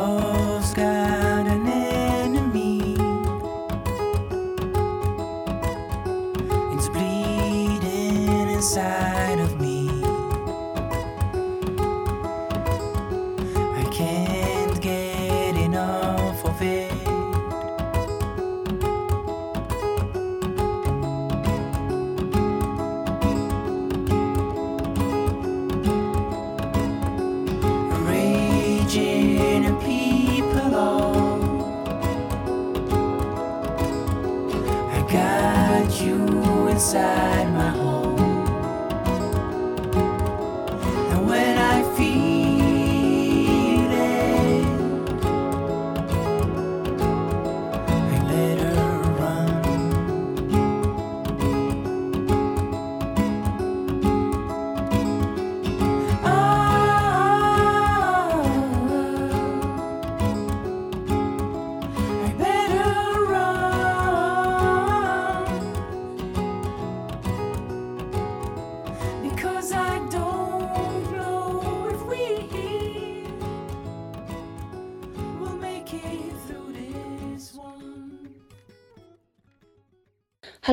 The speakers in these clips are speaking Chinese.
Oh.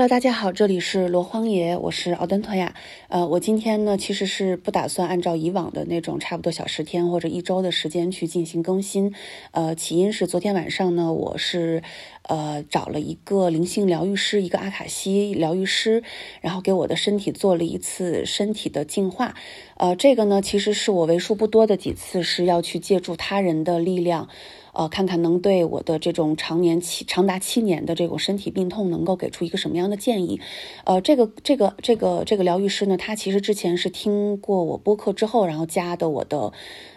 大家好，这里是罗荒爷，我是奥登托亚。呃，我今天呢其实是不打算按照以往的那种差不多小十天或者一周的时间去进行更新。呃，起因是昨天晚上呢，我是呃找了一个灵性疗愈师，一个阿卡西疗愈师，然后给我的身体做了一次身体的净化。呃，这个呢其实是我为数不多的几次是要去借助他人的力量。呃，看看能对我的这种常年七长达七年的这种身体病痛，能够给出一个什么样的建议？呃，这个这个这个这个疗愈师呢，他其实之前是听过我播客之后，然后加的我的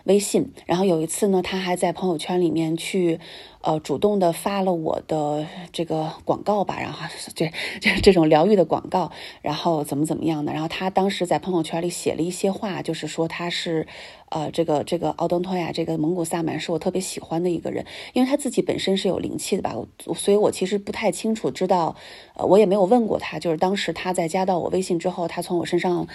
微信，然后有一次呢，他还在朋友圈里面去。呃，主动的发了我的这个广告吧，然后这这这种疗愈的广告，然后怎么怎么样的，然后他当时在朋友圈里写了一些话，就是说他是，呃，这个这个奥登托亚这个蒙古萨满是我特别喜欢的一个人，因为他自己本身是有灵气的吧，所以我其实不太清楚知道，呃，我也没有问过他，就是当时他在加到我微信之后，他从我身上，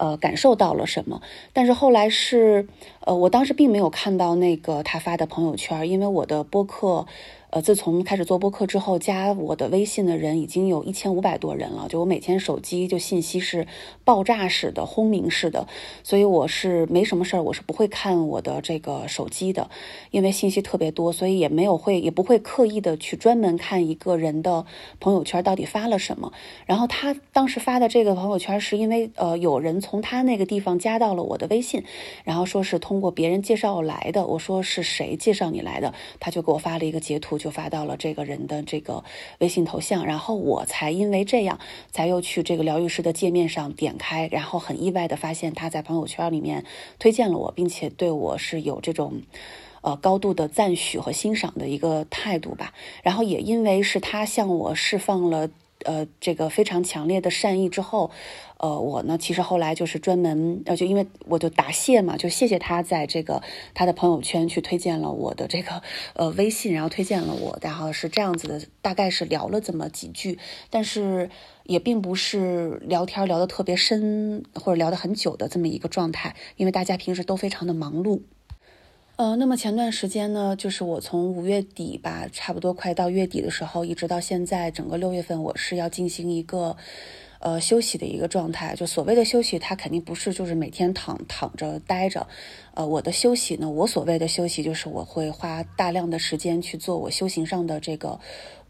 呃，感受到了什么，但是后来是，呃，我当时并没有看到那个他发的朋友圈，因为我的播客。呃，自从开始做播客之后，加我的微信的人已经有一千五百多人了。就我每天手机就信息是爆炸式的、轰鸣式的，所以我是没什么事儿，我是不会看我的这个手机的，因为信息特别多，所以也没有会也不会刻意的去专门看一个人的朋友圈到底发了什么。然后他当时发的这个朋友圈是因为呃有人从从他那个地方加到了我的微信，然后说是通过别人介绍来的。我说是谁介绍你来的？他就给我发了一个截图。就发到了这个人的这个微信头像，然后我才因为这样，才又去这个疗愈师的界面上点开，然后很意外的发现他在朋友圈里面推荐了我，并且对我是有这种呃高度的赞许和欣赏的一个态度吧。然后也因为是他向我释放了呃这个非常强烈的善意之后。呃，我呢，其实后来就是专门，呃，就因为我就答谢嘛，就谢谢他在这个他的朋友圈去推荐了我的这个呃微信，然后推荐了我，然后是这样子的，大概是聊了这么几句，但是也并不是聊天聊得特别深或者聊得很久的这么一个状态，因为大家平时都非常的忙碌。呃，那么前段时间呢，就是我从五月底吧，差不多快到月底的时候，一直到现在，整个六月份，我是要进行一个。呃，休息的一个状态，就所谓的休息，它肯定不是就是每天躺躺着待着。呃，我的休息呢，我所谓的休息就是我会花大量的时间去做我修行上的这个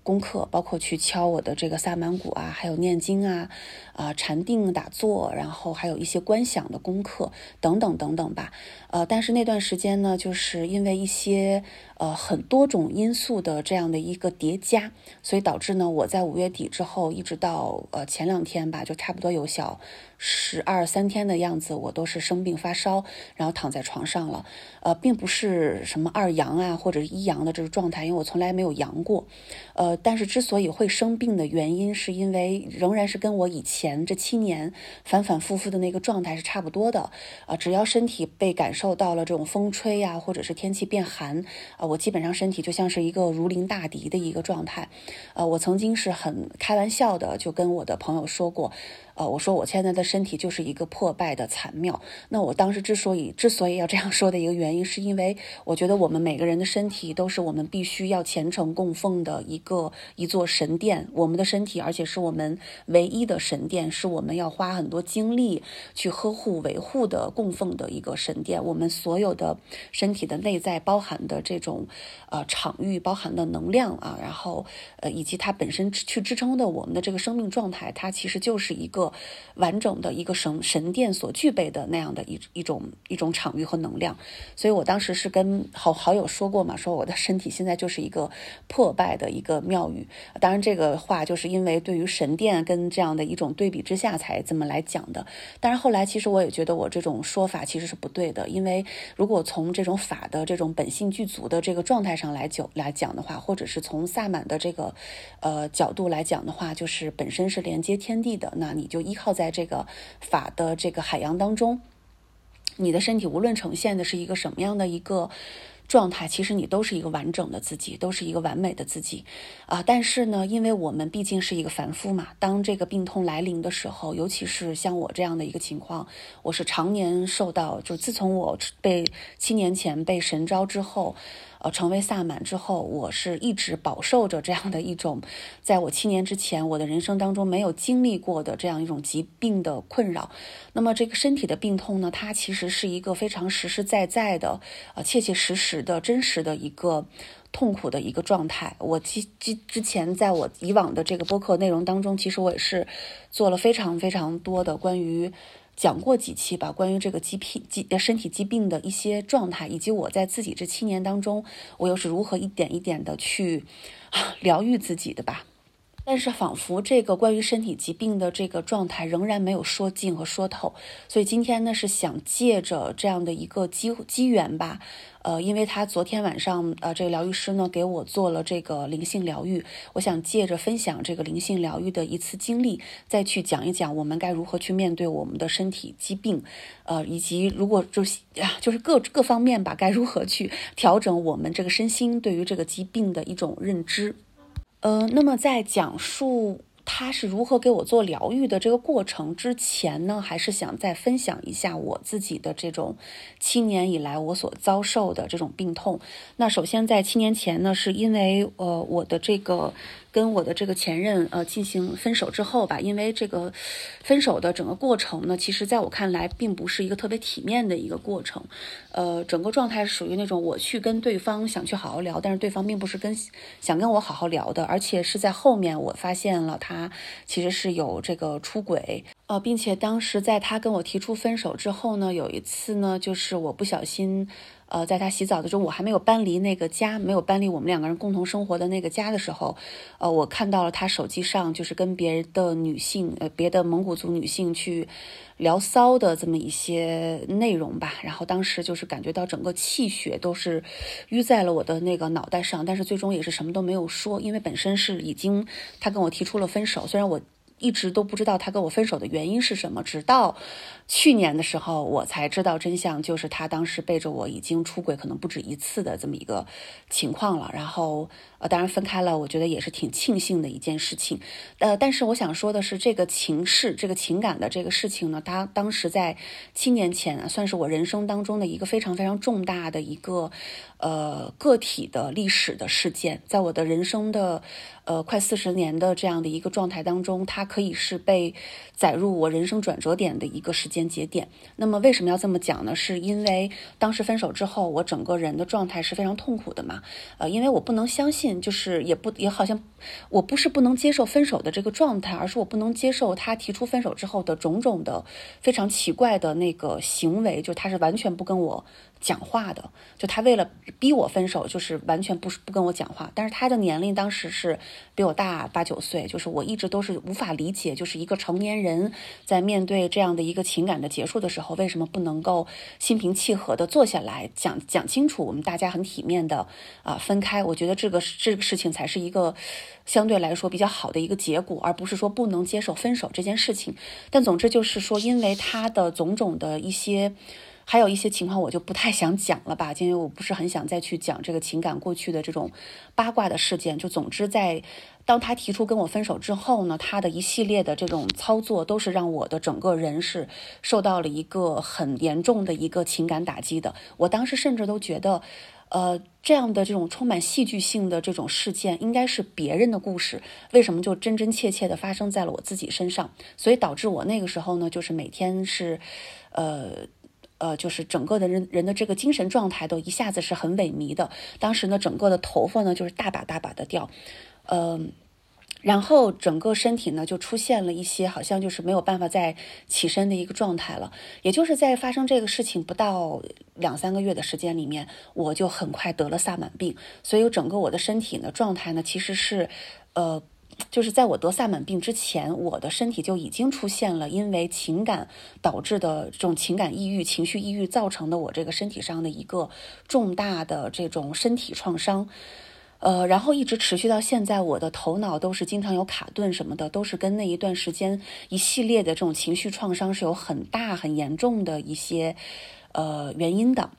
功课，包括去敲我的这个萨满鼓啊，还有念经啊，啊禅定打坐，然后还有一些观想的功课等等等等吧。呃，但是那段时间呢，就是因为一些呃很多种因素的这样的一个叠加，所以导致呢，我在五月底之后，一直到呃前两天吧，就差不多有小十二三天的样子，我都是生病发烧，然后躺在床上了。呃，并不是什么二阳啊或者一阳的这个状态，因为我从来没有阳过。呃，但是之所以会生病的原因，是因为仍然是跟我以前这七年反反复复的那个状态是差不多的。啊，只要身体被感受到了这种风吹呀，或者是天气变寒，啊，我基本上身体就像是一个如临大敌的一个状态。呃，我曾经是很开玩笑的就跟我的朋友说过。呃，我说我现在的身体就是一个破败的残庙。那我当时之所以之所以要这样说的一个原因，是因为我觉得我们每个人的身体都是我们必须要虔诚供奉的一个一座神殿，我们的身体，而且是我们唯一的神殿，是我们要花很多精力去呵护维护的供奉的一个神殿。我们所有的身体的内在包含的这种呃场域，包含的能量啊，然后呃以及它本身去支撑的我们的这个生命状态，它其实就是一个完整的一个神神殿所具备的那样的一一种一种场域和能量。所以我当时是跟好好友说过嘛，说我的身体现在就是一个破败的一个庙宇。当然这个话就是因为对于神殿跟这样的一种对比之下才这么来讲的。但是后来其实我也觉得我这种说法其实是不对的，因为如果从这种法的这种本性具足的这个状态上来讲来讲的话，或者是从萨满的这个呃角度来讲的话，就是本身是连接天地的，那你就依靠在这个法的这个海洋当中，你的身体无论呈现的是一个什么样的一个。状态其实你都是一个完整的自己，都是一个完美的自己，啊！但是呢，因为我们毕竟是一个凡夫嘛，当这个病痛来临的时候，尤其是像我这样的一个情况，我是常年受到，就自从我被七年前被神招之后。呃，成为萨满之后，我是一直饱受着这样的一种，在我七年之前，我的人生当中没有经历过的这样一种疾病的困扰。那么这个身体的病痛呢，它其实是一个非常实实在在的、呃，切切实实的真实的一个痛苦的一个状态。我之之之前在我以往的这个播客内容当中，其实我也是做了非常非常多的关于。讲过几期吧，关于这个疾病、疾身体疾病的一些状态，以及我在自己这七年当中，我又是如何一点一点的去疗愈自己的吧。但是，仿佛这个关于身体疾病的这个状态仍然没有说尽和说透，所以今天呢，是想借着这样的一个机机缘吧。呃，因为他昨天晚上，呃，这个疗愈师呢给我做了这个灵性疗愈，我想借着分享这个灵性疗愈的一次经历，再去讲一讲我们该如何去面对我们的身体疾病，呃，以及如果就是啊，就是各各方面吧，该如何去调整我们这个身心对于这个疾病的一种认知。呃，那么在讲述。他是如何给我做疗愈的这个过程之前呢？还是想再分享一下我自己的这种七年以来我所遭受的这种病痛。那首先在七年前呢，是因为呃我的这个。跟我的这个前任呃进行分手之后吧，因为这个分手的整个过程呢，其实在我看来并不是一个特别体面的一个过程，呃，整个状态是属于那种我去跟对方想去好好聊，但是对方并不是跟想跟我好好聊的，而且是在后面我发现了他其实是有这个出轨，呃，并且当时在他跟我提出分手之后呢，有一次呢，就是我不小心。呃，在他洗澡的时候，我还没有搬离那个家，没有搬离我们两个人共同生活的那个家的时候，呃，我看到了他手机上就是跟别的女性，呃，别的蒙古族女性去聊骚的这么一些内容吧。然后当时就是感觉到整个气血都是淤在了我的那个脑袋上，但是最终也是什么都没有说，因为本身是已经他跟我提出了分手，虽然我。一直都不知道他跟我分手的原因是什么，直到去年的时候，我才知道真相，就是他当时背着我已经出轨，可能不止一次的这么一个情况了。然后，呃，当然分开了，我觉得也是挺庆幸的一件事情。呃，但是我想说的是，这个情事，这个情感的这个事情呢，他当时在七年前，算是我人生当中的一个非常非常重大的一个呃个体的历史的事件，在我的人生的。呃，快四十年的这样的一个状态当中，它可以是被载入我人生转折点的一个时间节点。那么为什么要这么讲呢？是因为当时分手之后，我整个人的状态是非常痛苦的嘛。呃，因为我不能相信，就是也不也好像我不是不能接受分手的这个状态，而是我不能接受他提出分手之后的种种的非常奇怪的那个行为，就他是完全不跟我。讲话的，就他为了逼我分手，就是完全不是不跟我讲话。但是他的年龄当时是比我大八九岁，就是我一直都是无法理解，就是一个成年人在面对这样的一个情感的结束的时候，为什么不能够心平气和的坐下来讲讲清楚，我们大家很体面的啊分开。我觉得这个这个事情才是一个相对来说比较好的一个结果，而不是说不能接受分手这件事情。但总之就是说，因为他的种种的一些。还有一些情况我就不太想讲了吧，因为我不是很想再去讲这个情感过去的这种八卦的事件。就总之，在当他提出跟我分手之后呢，他的一系列的这种操作都是让我的整个人是受到了一个很严重的一个情感打击的。我当时甚至都觉得。呃，这样的这种充满戏剧性的这种事件，应该是别人的故事，为什么就真真切切的发生在了我自己身上？所以导致我那个时候呢，就是每天是，呃，呃，就是整个的人人的这个精神状态都一下子是很萎靡的。当时呢，整个的头发呢就是大把大把的掉，嗯。然后整个身体呢就出现了一些好像就是没有办法再起身的一个状态了，也就是在发生这个事情不到两三个月的时间里面，我就很快得了萨满病，所以整个我的身体呢状态呢其实是，呃，就是在我得萨满病之前，我的身体就已经出现了因为情感导致的这种情感抑郁、情绪抑郁造成的我这个身体上的一个重大的这种身体创伤。呃，然后一直持续到现在，我的头脑都是经常有卡顿什么的，都是跟那一段时间一系列的这种情绪创伤是有很大很严重的一些呃原因的。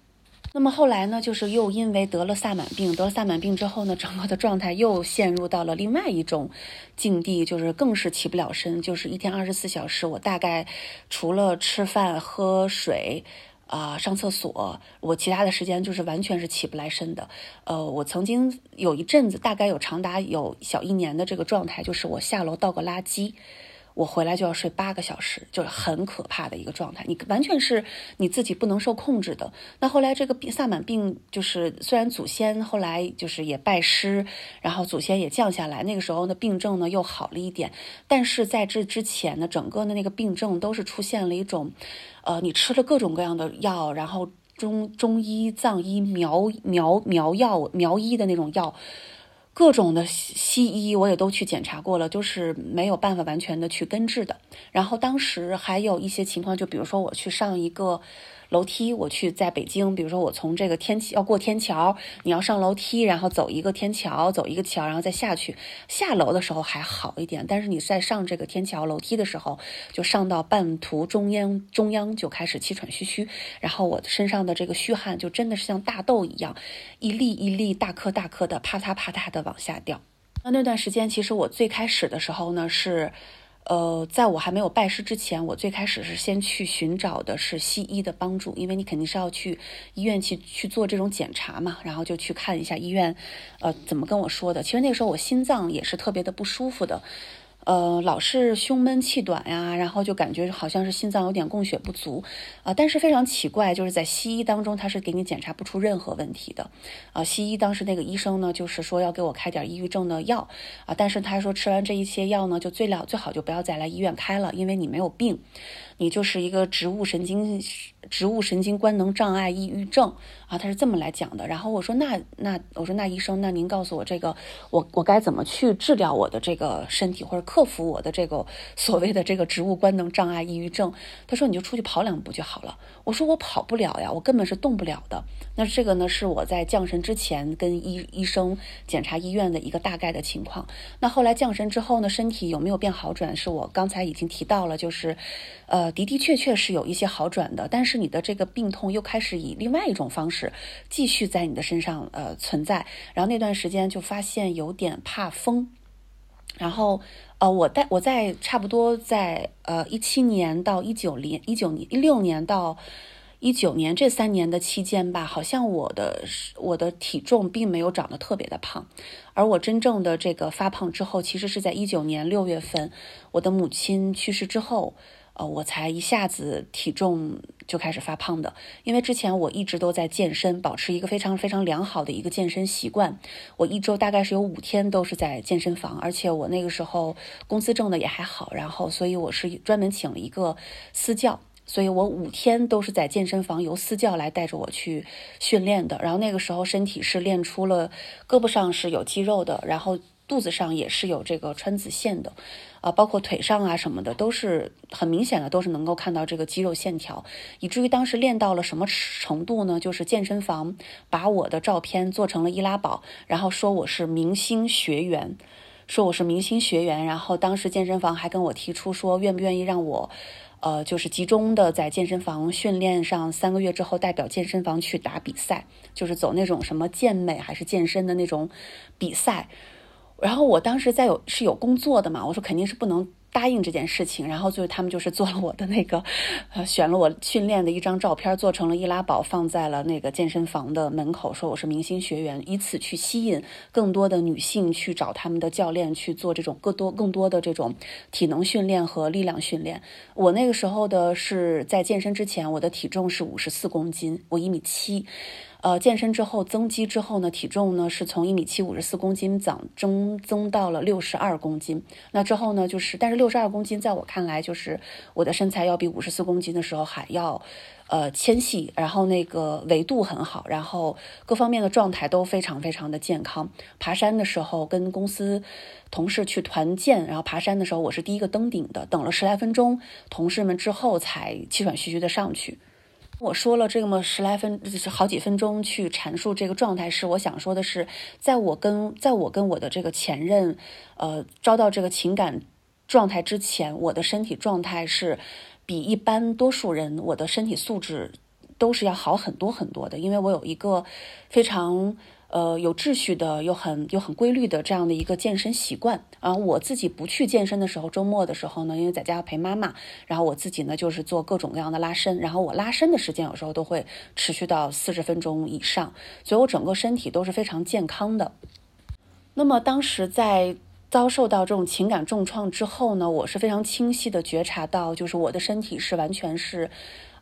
那么后来呢，就是又因为得了萨满病，得了萨满病之后呢，整个的状态又陷入到了另外一种境地，就是更是起不了身，就是一天二十四小时，我大概除了吃饭喝水。啊，上厕所，我其他的时间就是完全是起不来身的。呃，我曾经有一阵子，大概有长达有小一年的这个状态，就是我下楼倒个垃圾。我回来就要睡八个小时，就是很可怕的一个状态。你完全是你自己不能受控制的。那后来这个病萨满病，就是虽然祖先后来就是也拜师，然后祖先也降下来，那个时候的病症呢又好了一点。但是在这之前呢，整个的那个病症都是出现了一种，呃，你吃了各种各样的药，然后中中医、藏医、苗苗苗药、苗医的那种药。各种的西医我也都去检查过了，就是没有办法完全的去根治的。然后当时还有一些情况，就比如说我去上一个。楼梯，我去在北京，比如说我从这个天桥要过天桥，你要上楼梯，然后走一个天桥，走一个桥，然后再下去。下楼的时候还好一点，但是你在上这个天桥楼梯的时候，就上到半途中央，中央就开始气喘吁吁，然后我身上的这个虚汗就真的是像大豆一样，一粒一粒大颗大颗的啪嗒啪嗒的往下掉。那那段时间，其实我最开始的时候呢是。呃，在我还没有拜师之前，我最开始是先去寻找的是西医的帮助，因为你肯定是要去医院去去做这种检查嘛，然后就去看一下医院，呃，怎么跟我说的。其实那个时候我心脏也是特别的不舒服的。呃，老是胸闷气短呀，然后就感觉好像是心脏有点供血不足，啊，但是非常奇怪，就是在西医当中，他是给你检查不出任何问题的，啊，西医当时那个医生呢，就是说要给我开点抑郁症的药，啊，但是他说吃完这一些药呢，就最了最好就不要再来医院开了，因为你没有病。你就是一个植物神经、植物神经官能障碍抑郁症啊，他是这么来讲的。然后我说那那我说那医生，那您告诉我这个我我该怎么去治疗我的这个身体，或者克服我的这个所谓的这个植物官能障碍抑郁症？他说你就出去跑两步就好了。我说我跑不了呀，我根本是动不了的。那这个呢是我在降神之前跟医医生检查医院的一个大概的情况。那后来降神之后呢，身体有没有变好转？是我刚才已经提到了，就是呃。的的确确是有一些好转的，但是你的这个病痛又开始以另外一种方式继续在你的身上呃存在。然后那段时间就发现有点怕风，然后呃我在我在差不多在呃一七年到一九年一九年一六年到一九年这三年的期间吧，好像我的我的体重并没有长得特别的胖，而我真正的这个发胖之后，其实是在一九年六月份，我的母亲去世之后。呃，我才一下子体重就开始发胖的，因为之前我一直都在健身，保持一个非常非常良好的一个健身习惯。我一周大概是有五天都是在健身房，而且我那个时候工资挣的也还好，然后所以我是专门请了一个私教，所以我五天都是在健身房由私教来带着我去训练的。然后那个时候身体是练出了胳膊上是有肌肉的，然后肚子上也是有这个穿子线的。啊，包括腿上啊什么的，都是很明显的，都是能够看到这个肌肉线条，以至于当时练到了什么程度呢？就是健身房把我的照片做成了易拉宝，然后说我是明星学员，说我是明星学员，然后当时健身房还跟我提出说愿不愿意让我。呃，就是集中的在健身房训练上三个月之后，代表健身房去打比赛，就是走那种什么健美还是健身的那种比赛。然后我当时在有是有工作的嘛，我说肯定是不能。答应这件事情，然后就是他们就是做了我的那个，呃，选了我训练的一张照片，做成了易拉宝，放在了那个健身房的门口，说我是明星学员，以此去吸引更多的女性去找他们的教练去做这种更多更多的这种体能训练和力量训练。我那个时候的是在健身之前，我的体重是五十四公斤，我一米七。呃，健身之后增肌之后呢，体重呢是从一米七五十四公斤涨增增到了六十二公斤。那之后呢，就是但是六十二公斤在我看来，就是我的身材要比五十四公斤的时候还要，呃纤细，然后那个维度很好，然后各方面的状态都非常非常的健康。爬山的时候跟公司同事去团建，然后爬山的时候我是第一个登顶的，等了十来分钟，同事们之后才气喘吁吁的上去。我说了这么十来分，就是好几分钟去阐述这个状态，是我想说的是，在我跟在我跟我的这个前任，呃，遭到这个情感状态之前，我的身体状态是比一般多数人我的身体素质都是要好很多很多的，因为我有一个非常。呃，有秩序的，又很又很规律的这样的一个健身习惯。然后我自己不去健身的时候，周末的时候呢，因为在家陪妈妈，然后我自己呢就是做各种各样的拉伸。然后我拉伸的时间有时候都会持续到四十分钟以上，所以我整个身体都是非常健康的。那么当时在遭受到这种情感重创之后呢，我是非常清晰的觉察到，就是我的身体是完全是。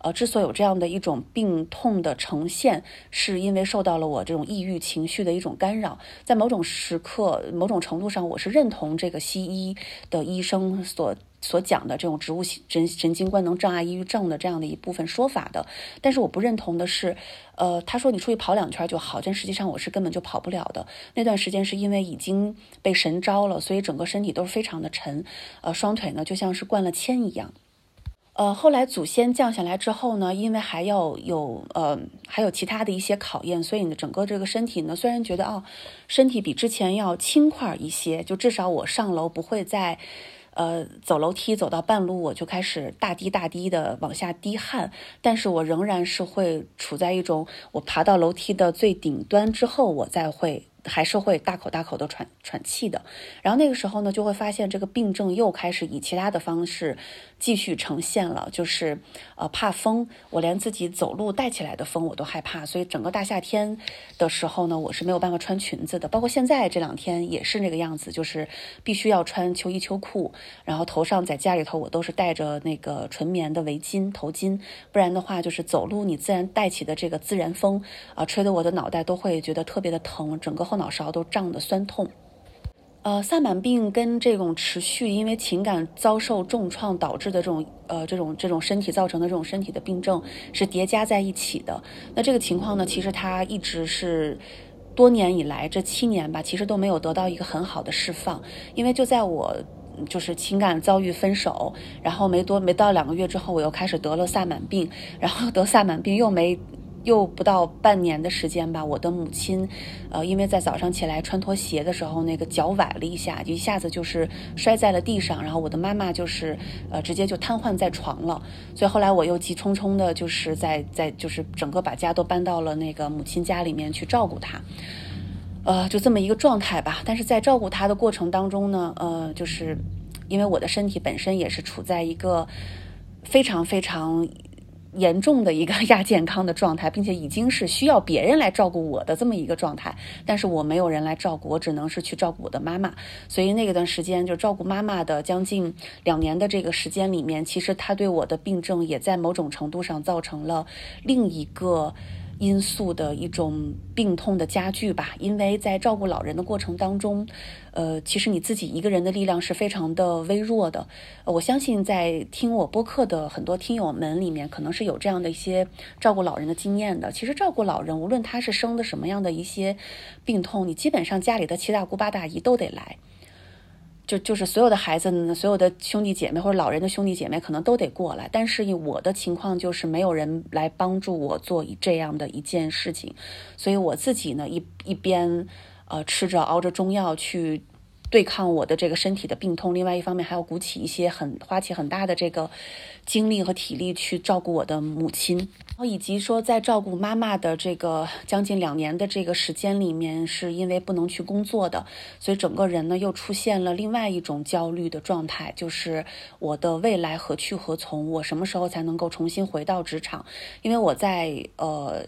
呃，之所以有这样的一种病痛的呈现，是因为受到了我这种抑郁情绪的一种干扰。在某种时刻、某种程度上，我是认同这个西医的医生所所讲的这种植物神神经官能障碍抑郁症的这样的一部分说法的。但是我不认同的是，呃，他说你出去跑两圈就好，但实际上我是根本就跑不了的。那段时间是因为已经被神招了，所以整个身体都是非常的沉，呃，双腿呢就像是灌了铅一样。呃，后来祖先降下来之后呢，因为还要有呃，还有其他的一些考验，所以呢，整个这个身体呢，虽然觉得哦，身体比之前要轻快一些，就至少我上楼不会再，呃，走楼梯走到半路我就开始大滴大滴的往下滴汗，但是我仍然是会处在一种我爬到楼梯的最顶端之后，我再会。还是会大口大口的喘喘气的，然后那个时候呢，就会发现这个病症又开始以其他的方式继续呈现了，就是呃怕风，我连自己走路带起来的风我都害怕，所以整个大夏天的时候呢，我是没有办法穿裙子的，包括现在这两天也是那个样子，就是必须要穿秋衣秋裤，然后头上在家里头我都是戴着那个纯棉的围巾头巾，不然的话就是走路你自然带起的这个自然风啊，吹得我的脑袋都会觉得特别的疼，整个。后脑勺都胀得酸痛，呃，萨满病跟这种持续因为情感遭受重创导致的这种呃这种这种身体造成的这种身体的病症是叠加在一起的。那这个情况呢，其实它一直是多年以来这七年吧，其实都没有得到一个很好的释放。因为就在我就是情感遭遇分手，然后没多没到两个月之后，我又开始得了萨满病，然后得萨满病又没。又不到半年的时间吧，我的母亲，呃，因为在早上起来穿拖鞋的时候，那个脚崴了一下，一下子就是摔在了地上，然后我的妈妈就是，呃，直接就瘫痪在床了。所以后来我又急匆匆的，就是在在就是整个把家都搬到了那个母亲家里面去照顾她，呃，就这么一个状态吧。但是在照顾她的过程当中呢，呃，就是因为我的身体本身也是处在一个非常非常。严重的一个亚健康的状态，并且已经是需要别人来照顾我的这么一个状态，但是我没有人来照顾，我只能是去照顾我的妈妈。所以那段时间就照顾妈妈的将近两年的这个时间里面，其实他对我的病症也在某种程度上造成了另一个。因素的一种病痛的加剧吧，因为在照顾老人的过程当中，呃，其实你自己一个人的力量是非常的微弱的。我相信在听我播客的很多听友们里面，可能是有这样的一些照顾老人的经验的。其实照顾老人，无论他是生的什么样的一些病痛，你基本上家里的七大姑八大姨都得来。就就是所有的孩子，所有的兄弟姐妹或者老人的兄弟姐妹可能都得过来，但是我的情况就是没有人来帮助我做这样的一件事情，所以我自己呢一一边呃吃着熬着中药去对抗我的这个身体的病痛，另外一方面还要鼓起一些很花起很大的这个精力和体力去照顾我的母亲，然后以及说在照顾妈妈的这个将近两年的这个时间里面，是因为不能去工作的，所以整个人呢又出现了另外一种焦虑的状态，就是我的未来何去何从？我什么时候才能够重新回到职场？因为我在呃。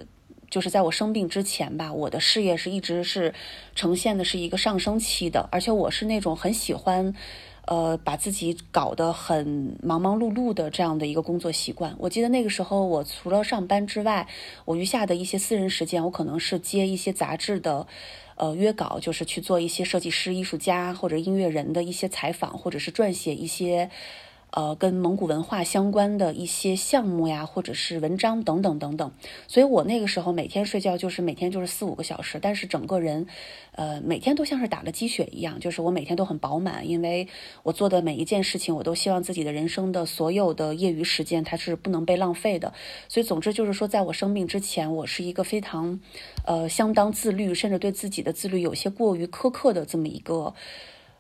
就是在我生病之前吧，我的事业是一直是呈现的是一个上升期的，而且我是那种很喜欢，呃，把自己搞得很忙忙碌碌的这样的一个工作习惯。我记得那个时候，我除了上班之外，我余下的一些私人时间，我可能是接一些杂志的，呃，约稿，就是去做一些设计师、艺术家或者音乐人的一些采访，或者是撰写一些。呃，跟蒙古文化相关的一些项目呀，或者是文章等等等等，所以我那个时候每天睡觉就是每天就是四五个小时，但是整个人，呃，每天都像是打了鸡血一样，就是我每天都很饱满，因为我做的每一件事情，我都希望自己的人生的所有的业余时间它是不能被浪费的，所以总之就是说，在我生病之前，我是一个非常，呃，相当自律，甚至对自己的自律有些过于苛刻的这么一个。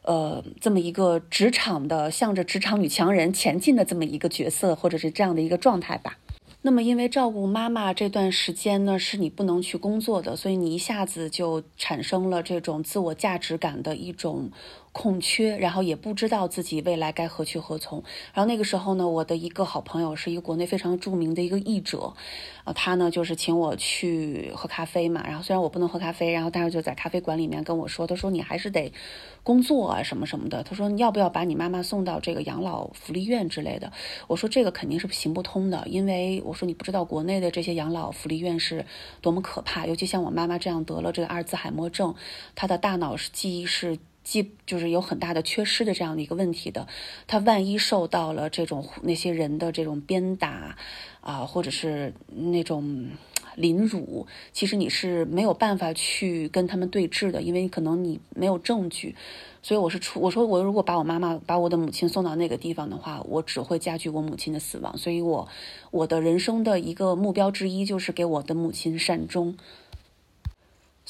呃，这么一个职场的，向着职场女强人前进的这么一个角色，或者是这样的一个状态吧。那么，因为照顾妈妈这段时间呢，是你不能去工作的，所以你一下子就产生了这种自我价值感的一种。空缺，然后也不知道自己未来该何去何从。然后那个时候呢，我的一个好朋友是一个国内非常著名的一个译者，啊，他呢就是请我去喝咖啡嘛。然后虽然我不能喝咖啡，然后但是就在咖啡馆里面跟我说，他说你还是得工作啊什么什么的。他说你要不要把你妈妈送到这个养老福利院之类的？我说这个肯定是行不通的，因为我说你不知道国内的这些养老福利院是多么可怕，尤其像我妈妈这样得了这个阿尔兹海默症，她的大脑是记忆是。既就是有很大的缺失的这样的一个问题的，他万一受到了这种那些人的这种鞭打啊，或者是那种凌辱，其实你是没有办法去跟他们对峙的，因为可能你没有证据。所以我是出我说我如果把我妈妈把我的母亲送到那个地方的话，我只会加剧我母亲的死亡。所以我我的人生的一个目标之一就是给我的母亲善终。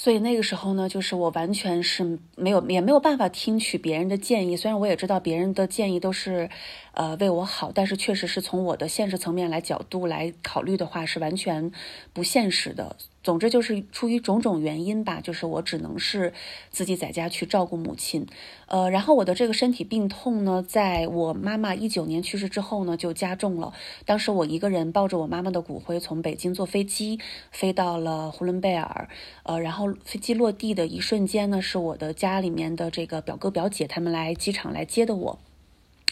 所以那个时候呢，就是我完全是没有也没有办法听取别人的建议。虽然我也知道别人的建议都是，呃，为我好，但是确实是从我的现实层面来角度来考虑的话，是完全不现实的。总之就是出于种种原因吧，就是我只能是自己在家去照顾母亲，呃，然后我的这个身体病痛呢，在我妈妈一九年去世之后呢，就加重了。当时我一个人抱着我妈妈的骨灰从北京坐飞机飞到了呼伦贝尔，呃，然后飞机落地的一瞬间呢，是我的家里面的这个表哥表姐他们来机场来接的我。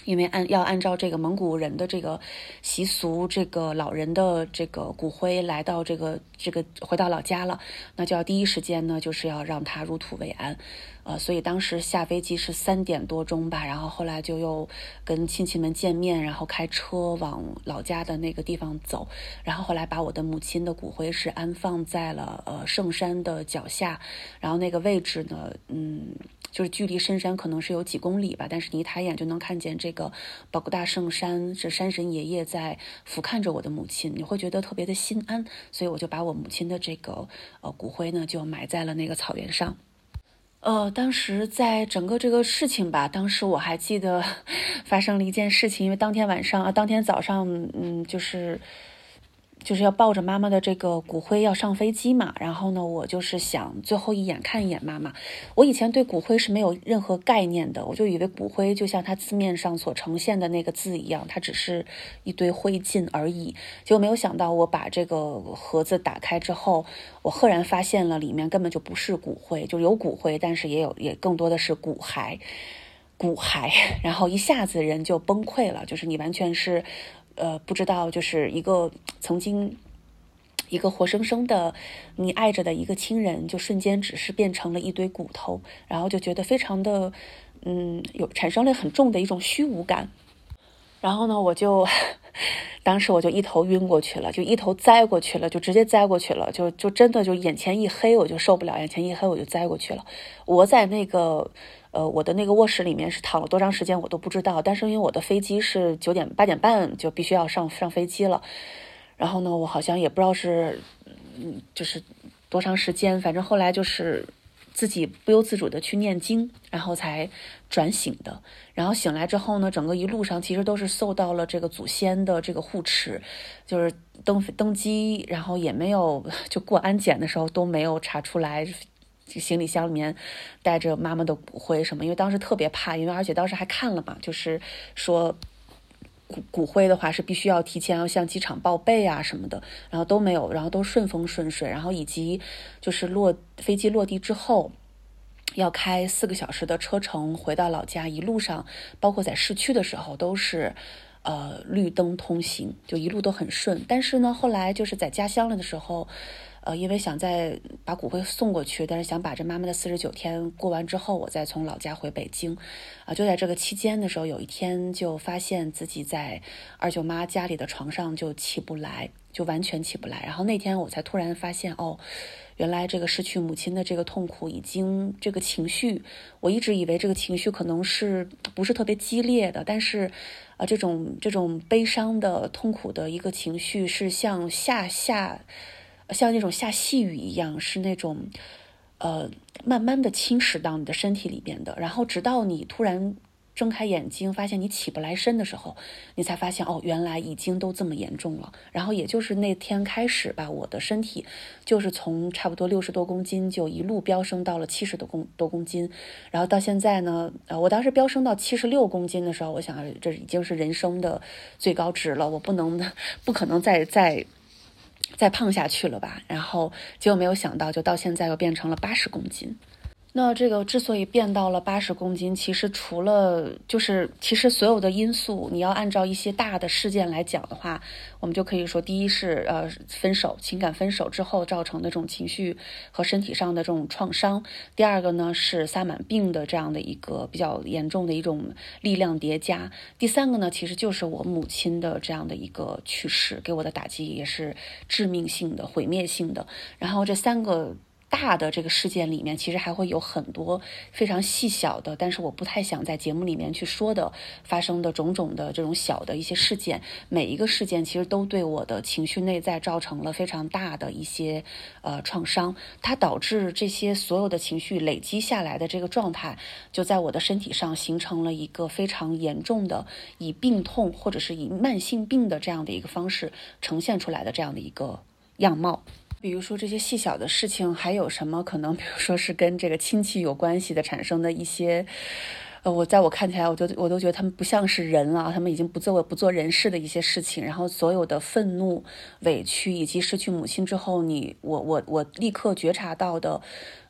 因为按要按照这个蒙古人的这个习俗，这个老人的这个骨灰来到这个这个回到老家了，那就要第一时间呢，就是要让他入土为安，呃，所以当时下飞机是三点多钟吧，然后后来就又跟亲戚们见面，然后开车往老家的那个地方走，然后后来把我的母亲的骨灰是安放在了呃圣山的脚下，然后那个位置呢，嗯。就是距离深山可能是有几公里吧，但是你一抬眼就能看见这个宝格大圣山，是山神爷爷在俯瞰着我的母亲，你会觉得特别的心安，所以我就把我母亲的这个呃骨灰呢就埋在了那个草原上。呃，当时在整个这个事情吧，当时我还记得 发生了一件事情，因为当天晚上啊，当天早上，嗯，就是。就是要抱着妈妈的这个骨灰要上飞机嘛，然后呢，我就是想最后一眼看一眼妈妈。我以前对骨灰是没有任何概念的，我就以为骨灰就像它字面上所呈现的那个字一样，它只是一堆灰烬而已。结果没有想到，我把这个盒子打开之后，我赫然发现了里面根本就不是骨灰，就有骨灰，但是也有也更多的是骨骸，骨骸，然后一下子人就崩溃了，就是你完全是。呃，不知道，就是一个曾经一个活生生的你爱着的一个亲人，就瞬间只是变成了一堆骨头，然后就觉得非常的，嗯，有产生了很重的一种虚无感。然后呢，我就 当时我就一头晕过去了，就一头栽过去了，就直接栽过去了，就就真的就眼前一黑，我就受不了，眼前一黑我就栽过去了。我在那个。呃，我的那个卧室里面是躺了多长时间我都不知道，但是因为我的飞机是九点八点半就必须要上上飞机了，然后呢，我好像也不知道是，嗯，就是多长时间，反正后来就是自己不由自主的去念经，然后才转醒的。然后醒来之后呢，整个一路上其实都是受到了这个祖先的这个护持，就是登登机，然后也没有 就过安检的时候都没有查出来。行李箱里面带着妈妈的骨灰什么，因为当时特别怕，因为而且当时还看了嘛，就是说骨骨灰的话是必须要提前要向机场报备啊什么的，然后都没有，然后都顺风顺水，然后以及就是落飞机落地之后要开四个小时的车程回到老家，一路上包括在市区的时候都是呃绿灯通行，就一路都很顺。但是呢，后来就是在家乡了的时候。呃，因为想再把骨灰送过去，但是想把这妈妈的四十九天过完之后，我再从老家回北京。啊，就在这个期间的时候，有一天就发现自己在二舅妈家里的床上就起不来，就完全起不来。然后那天我才突然发现，哦，原来这个失去母亲的这个痛苦已经这个情绪，我一直以为这个情绪可能是不是特别激烈的，但是啊，这种这种悲伤的痛苦的一个情绪是像下下。像那种下细雨一样，是那种，呃，慢慢的侵蚀到你的身体里边的。然后直到你突然睁开眼睛，发现你起不来身的时候，你才发现哦，原来已经都这么严重了。然后也就是那天开始吧，我的身体就是从差不多六十多公斤就一路飙升到了七十多公多公斤。然后到现在呢，呃，我当时飙升到七十六公斤的时候，我想这已经是人生的最高值了，我不能不可能再再。再胖下去了吧，然后结果没有想到，就到现在又变成了八十公斤。那这个之所以变到了八十公斤，其实除了就是其实所有的因素，你要按照一些大的事件来讲的话，我们就可以说，第一是呃分手，情感分手之后造成的这种情绪和身体上的这种创伤；第二个呢是萨满病的这样的一个比较严重的一种力量叠加；第三个呢其实就是我母亲的这样的一个去世，给我的打击也是致命性的、毁灭性的。然后这三个。大的这个事件里面，其实还会有很多非常细小的，但是我不太想在节目里面去说的发生的种种的这种小的一些事件。每一个事件其实都对我的情绪内在造成了非常大的一些呃创伤，它导致这些所有的情绪累积下来的这个状态，就在我的身体上形成了一个非常严重的以病痛或者是以慢性病的这样的一个方式呈现出来的这样的一个样貌。比如说这些细小的事情，还有什么可能？比如说是跟这个亲戚有关系的，产生的一些，呃，我在我看起来，我都我都觉得他们不像是人了，他们已经不做不做人事的一些事情。然后所有的愤怒、委屈，以及失去母亲之后，你我我我立刻觉察到的。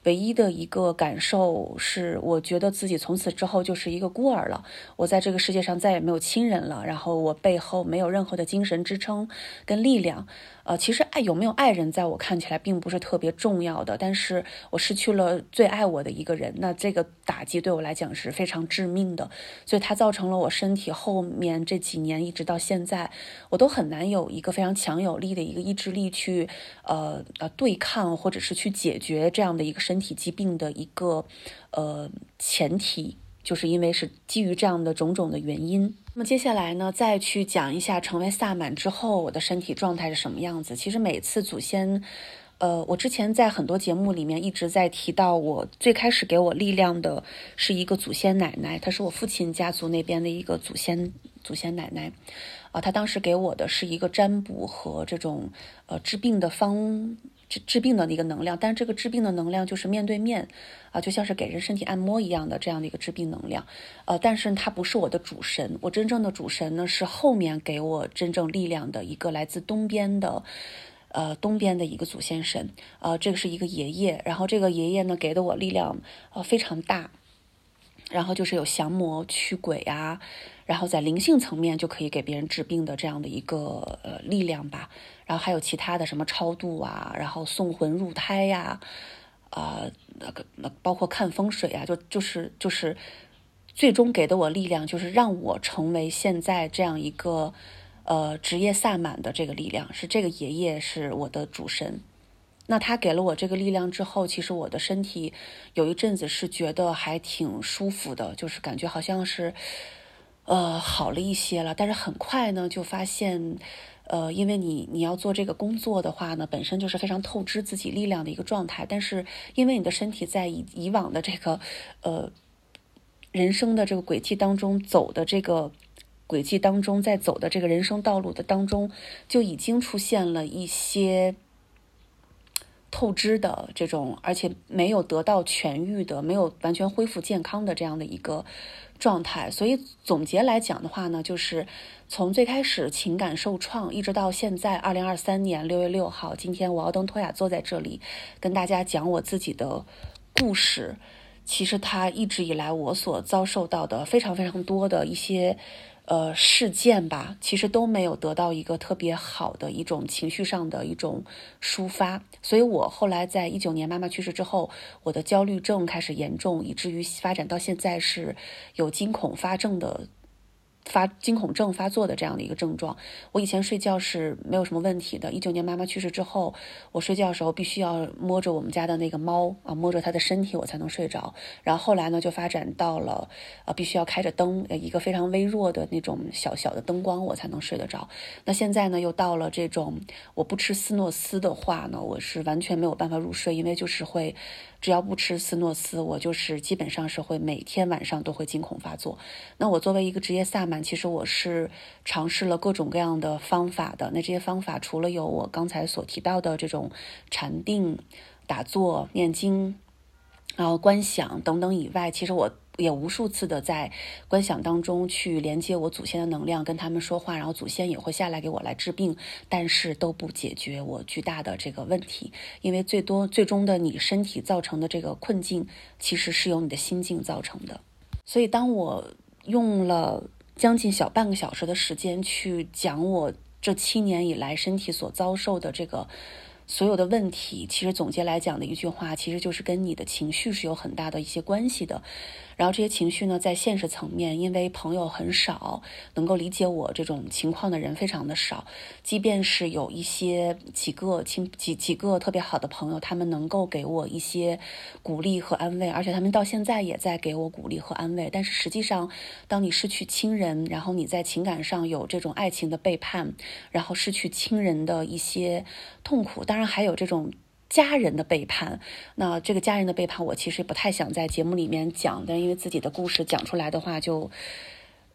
唯一的一个感受是，我觉得自己从此之后就是一个孤儿了。我在这个世界上再也没有亲人了，然后我背后没有任何的精神支撑跟力量。呃，其实爱有没有爱人，在我看起来并不是特别重要的。但是我失去了最爱我的一个人，那这个打击对我来讲是非常致命的。所以它造成了我身体后面这几年一直到现在，我都很难有一个非常强有力的一个意志力去呃呃对抗或者是去解决这样的一个。身体疾病的一个呃前提，就是因为是基于这样的种种的原因。那么接下来呢，再去讲一下成为萨满之后我的身体状态是什么样子。其实每次祖先，呃，我之前在很多节目里面一直在提到，我最开始给我力量的是一个祖先奶奶，她是我父亲家族那边的一个祖先祖先奶奶，啊，她当时给我的是一个占卜和这种呃治病的方。治治病的那个能量，但是这个治病的能量就是面对面，啊，就像是给人身体按摩一样的这样的一个治病能量，呃，但是它不是我的主神，我真正的主神呢是后面给我真正力量的一个来自东边的，呃，东边的一个祖先神，呃，这个是一个爷爷，然后这个爷爷呢给的我力量，呃，非常大，然后就是有降魔驱鬼啊。然后在灵性层面就可以给别人治病的这样的一个呃力量吧，然后还有其他的什么超度啊，然后送魂入胎呀，啊那个那包括看风水啊，就就是就是最终给的我力量，就是让我成为现在这样一个呃职业萨满的这个力量，是这个爷爷是我的主神。那他给了我这个力量之后，其实我的身体有一阵子是觉得还挺舒服的，就是感觉好像是。呃，好了一些了。但是很快呢，就发现，呃，因为你你要做这个工作的话呢，本身就是非常透支自己力量的一个状态。但是因为你的身体在以以往的这个，呃，人生的这个轨迹当中走的这个轨迹当中，在走的这个人生道路的当中，就已经出现了一些。透支的这种，而且没有得到痊愈的，没有完全恢复健康的这样的一个状态。所以总结来讲的话呢，就是从最开始情感受创，一直到现在二零二三年六月六号，今天我要登托雅坐在这里跟大家讲我自己的故事。其实他一直以来我所遭受到的非常非常多的一些。呃，事件吧，其实都没有得到一个特别好的一种情绪上的一种抒发，所以我后来在一九年妈妈去世之后，我的焦虑症开始严重，以至于发展到现在是有惊恐发症的。发惊恐症发作的这样的一个症状，我以前睡觉是没有什么问题的。一九年妈妈去世之后，我睡觉的时候必须要摸着我们家的那个猫啊，摸着它的身体，我才能睡着。然后后来呢，就发展到了呃，必须要开着灯，一个非常微弱的那种小小的灯光，我才能睡得着。那现在呢，又到了这种我不吃斯诺斯的话呢，我是完全没有办法入睡，因为就是会。只要不吃斯诺斯，我就是基本上是会每天晚上都会惊恐发作。那我作为一个职业萨满，其实我是尝试了各种各样的方法的。那这些方法除了有我刚才所提到的这种禅定、打坐、念经，然后观想等等以外，其实我。也无数次的在观想当中去连接我祖先的能量，跟他们说话，然后祖先也会下来给我来治病，但是都不解决我巨大的这个问题，因为最多最终的你身体造成的这个困境，其实是由你的心境造成的。所以当我用了将近小半个小时的时间去讲我这七年以来身体所遭受的这个。所有的问题，其实总结来讲的一句话，其实就是跟你的情绪是有很大的一些关系的。然后这些情绪呢，在现实层面，因为朋友很少，能够理解我这种情况的人非常的少。即便是有一些几个亲几几个特别好的朋友，他们能够给我一些鼓励和安慰，而且他们到现在也在给我鼓励和安慰。但是实际上，当你失去亲人，然后你在情感上有这种爱情的背叛，然后失去亲人的一些痛苦，当然还有这种家人的背叛。那这个家人的背叛，我其实不太想在节目里面讲但，因为自己的故事讲出来的话就。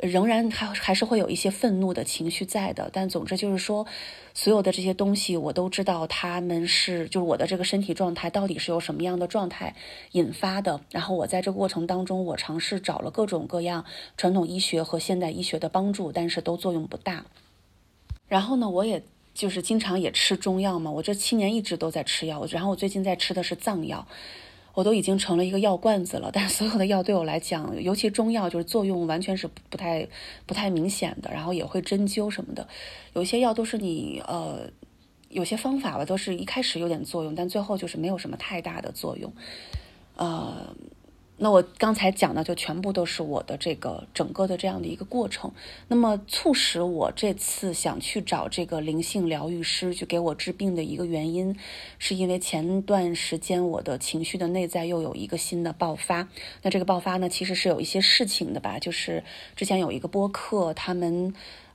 仍然还还是会有一些愤怒的情绪在的，但总之就是说，所有的这些东西我都知道，他们是就是我的这个身体状态到底是由什么样的状态引发的。然后我在这个过程当中，我尝试找了各种各样传统医学和现代医学的帮助，但是都作用不大。然后呢，我也就是经常也吃中药嘛，我这七年一直都在吃药，然后我最近在吃的是藏药。我都已经成了一个药罐子了，但所有的药对我来讲，尤其中药，就是作用完全是不太、不太明显的，然后也会针灸什么的。有些药都是你呃，有些方法吧，都是一开始有点作用，但最后就是没有什么太大的作用，呃。那我刚才讲的就全部都是我的这个整个的这样的一个过程。那么促使我这次想去找这个灵性疗愈师去给我治病的一个原因，是因为前段时间我的情绪的内在又有一个新的爆发。那这个爆发呢，其实是有一些事情的吧，就是之前有一个播客，他们。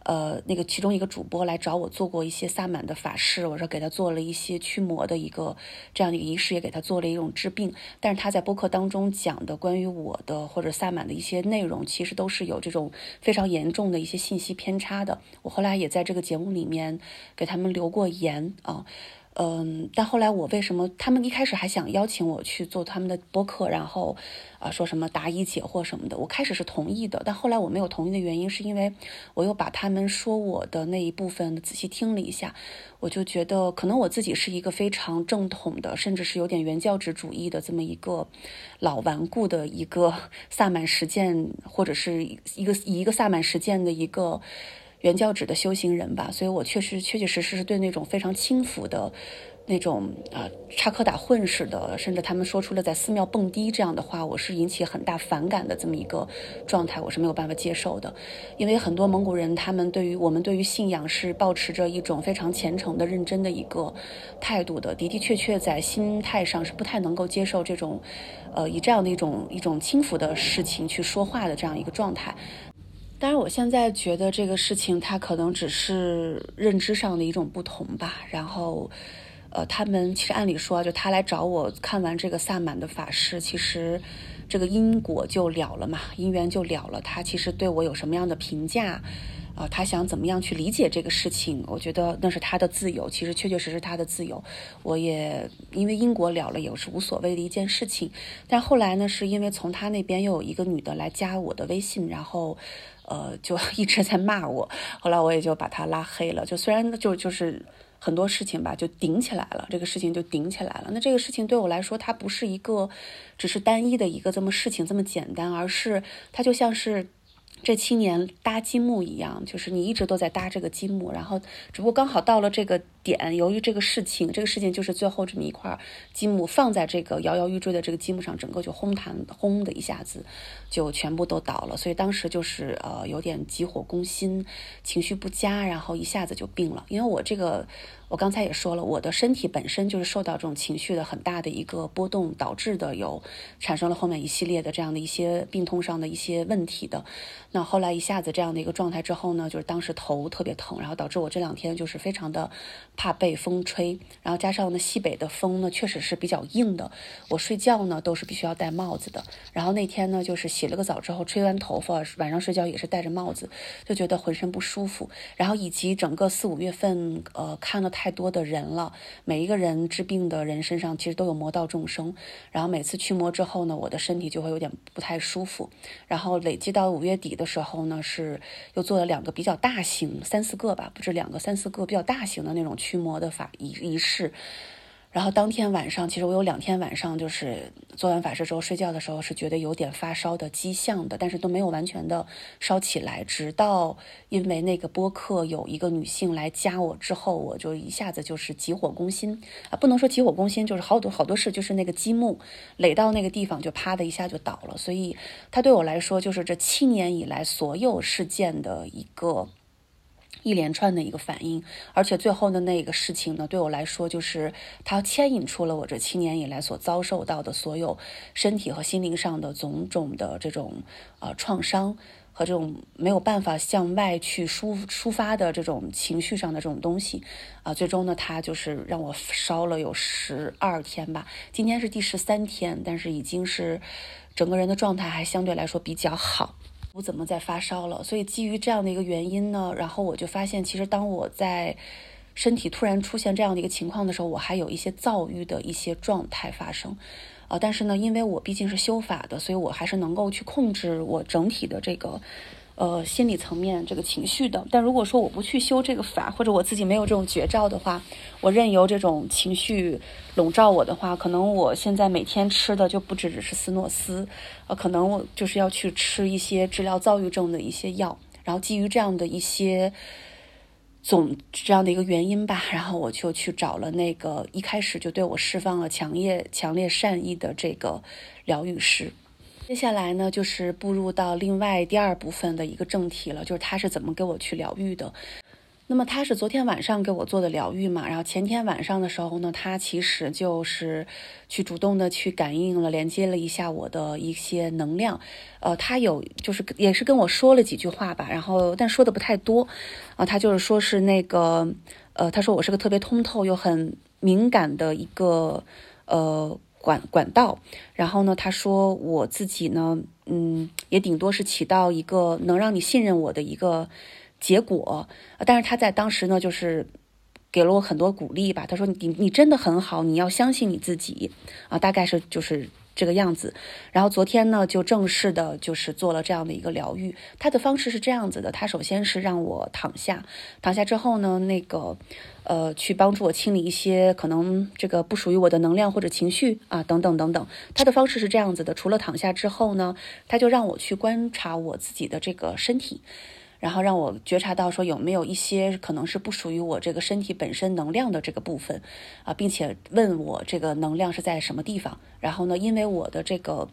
呃，那个其中一个主播来找我做过一些萨满的法事，我说给他做了一些驱魔的一个这样的一个仪式，也给他做了一种治病。但是他在播客当中讲的关于我的或者萨满的一些内容，其实都是有这种非常严重的一些信息偏差的。我后来也在这个节目里面给他们留过言啊。嗯，但后来我为什么他们一开始还想邀请我去做他们的播客，然后啊说什么答疑解惑什么的，我开始是同意的，但后来我没有同意的原因是因为我又把他们说我的那一部分仔细听了一下，我就觉得可能我自己是一个非常正统的，甚至是有点原教旨主义的这么一个老顽固的一个 萨满实践，或者是一个以一个萨满实践的一个。原教旨的修行人吧，所以我确实确确实实是对那种非常轻浮的，那种啊插科打诨似的，甚至他们说出了在寺庙蹦迪这样的话，我是引起很大反感的这么一个状态，我是没有办法接受的。因为很多蒙古人，他们对于我们对于信仰是保持着一种非常虔诚的、认真的一个态度的，的的确确在心态上是不太能够接受这种，呃，以这样的一种一种轻浮的事情去说话的这样一个状态。当然，我现在觉得这个事情他可能只是认知上的一种不同吧。然后，呃，他们其实按理说，就他来找我看完这个萨满的法事，其实这个因果就了了嘛，因缘就了了。他其实对我有什么样的评价？啊，他想怎么样去理解这个事情？我觉得那是他的自由，其实确确实实他的自由。我也因为英国了了，也是无所谓的一件事情。但后来呢，是因为从他那边又有一个女的来加我的微信，然后。呃，就 一直在骂我，后来我也就把他拉黑了。就虽然就就是很多事情吧，就顶起来了，这个事情就顶起来了。那这个事情对我来说，它不是一个只是单一的一个这么事情这么简单，而是它就像是。这七年搭积木一样，就是你一直都在搭这个积木，然后只不过刚好到了这个点，由于这个事情，这个事情就是最后这么一块积木放在这个摇摇欲坠的这个积木上，整个就轰弹，轰的一下子就全部都倒了。所以当时就是呃有点急火攻心，情绪不佳，然后一下子就病了。因为我这个。我刚才也说了，我的身体本身就是受到这种情绪的很大的一个波动导致的，有产生了后面一系列的这样的一些病痛上的一些问题的。那后来一下子这样的一个状态之后呢，就是当时头特别疼，然后导致我这两天就是非常的怕被风吹，然后加上呢西北的风呢确实是比较硬的，我睡觉呢都是必须要戴帽子的。然后那天呢就是洗了个澡之后吹完头发，晚上睡觉也是戴着帽子，就觉得浑身不舒服。然后以及整个四五月份，呃，看了。太多的人了，每一个人治病的人身上其实都有魔道众生，然后每次驱魔之后呢，我的身体就会有点不太舒服，然后累积到五月底的时候呢，是又做了两个比较大型，三四个吧，不止两个，三四个比较大型的那种驱驱魔的法仪仪式。然后当天晚上，其实我有两天晚上就是做完法事之后睡觉的时候是觉得有点发烧的迹象的，但是都没有完全的烧起来。直到因为那个播客有一个女性来加我之后，我就一下子就是急火攻心啊，不能说急火攻心，就是好多好多事，就是那个积木垒到那个地方就啪的一下就倒了。所以它对我来说就是这七年以来所有事件的一个。一连串的一个反应，而且最后的那个事情呢，对我来说就是它牵引出了我这七年以来所遭受到的所有身体和心灵上的种种的这种呃创伤和这种没有办法向外去抒抒发的这种情绪上的这种东西啊，最终呢，它就是让我烧了有十二天吧，今天是第十三天，但是已经是整个人的状态还相对来说比较好。不怎么再发烧了，所以基于这样的一个原因呢，然后我就发现，其实当我在身体突然出现这样的一个情况的时候，我还有一些躁郁的一些状态发生，啊，但是呢，因为我毕竟是修法的，所以我还是能够去控制我整体的这个。呃，心理层面这个情绪的，但如果说我不去修这个法，或者我自己没有这种绝招的话，我任由这种情绪笼罩我的话，可能我现在每天吃的就不只只是斯诺斯，呃，可能我就是要去吃一些治疗躁郁症的一些药，然后基于这样的一些总这样的一个原因吧，然后我就去找了那个一开始就对我释放了强烈强烈善意的这个疗愈师。接下来呢，就是步入到另外第二部分的一个正题了，就是他是怎么给我去疗愈的。那么他是昨天晚上给我做的疗愈嘛，然后前天晚上的时候呢，他其实就是去主动的去感应了，连接了一下我的一些能量。呃，他有就是也是跟我说了几句话吧，然后但说的不太多。啊，他就是说是那个，呃，他说我是个特别通透又很敏感的一个，呃。管管道，然后呢，他说我自己呢，嗯，也顶多是起到一个能让你信任我的一个结果，但是他在当时呢，就是给了我很多鼓励吧。他说你你真的很好，你要相信你自己。啊，大概是就是这个样子。然后昨天呢，就正式的就是做了这样的一个疗愈。他的方式是这样子的，他首先是让我躺下，躺下之后呢，那个。呃，去帮助我清理一些可能这个不属于我的能量或者情绪啊，等等等等。他的方式是这样子的，除了躺下之后呢，他就让我去观察我自己的这个身体，然后让我觉察到说有没有一些可能是不属于我这个身体本身能量的这个部分啊，并且问我这个能量是在什么地方。然后呢，因为我的这个。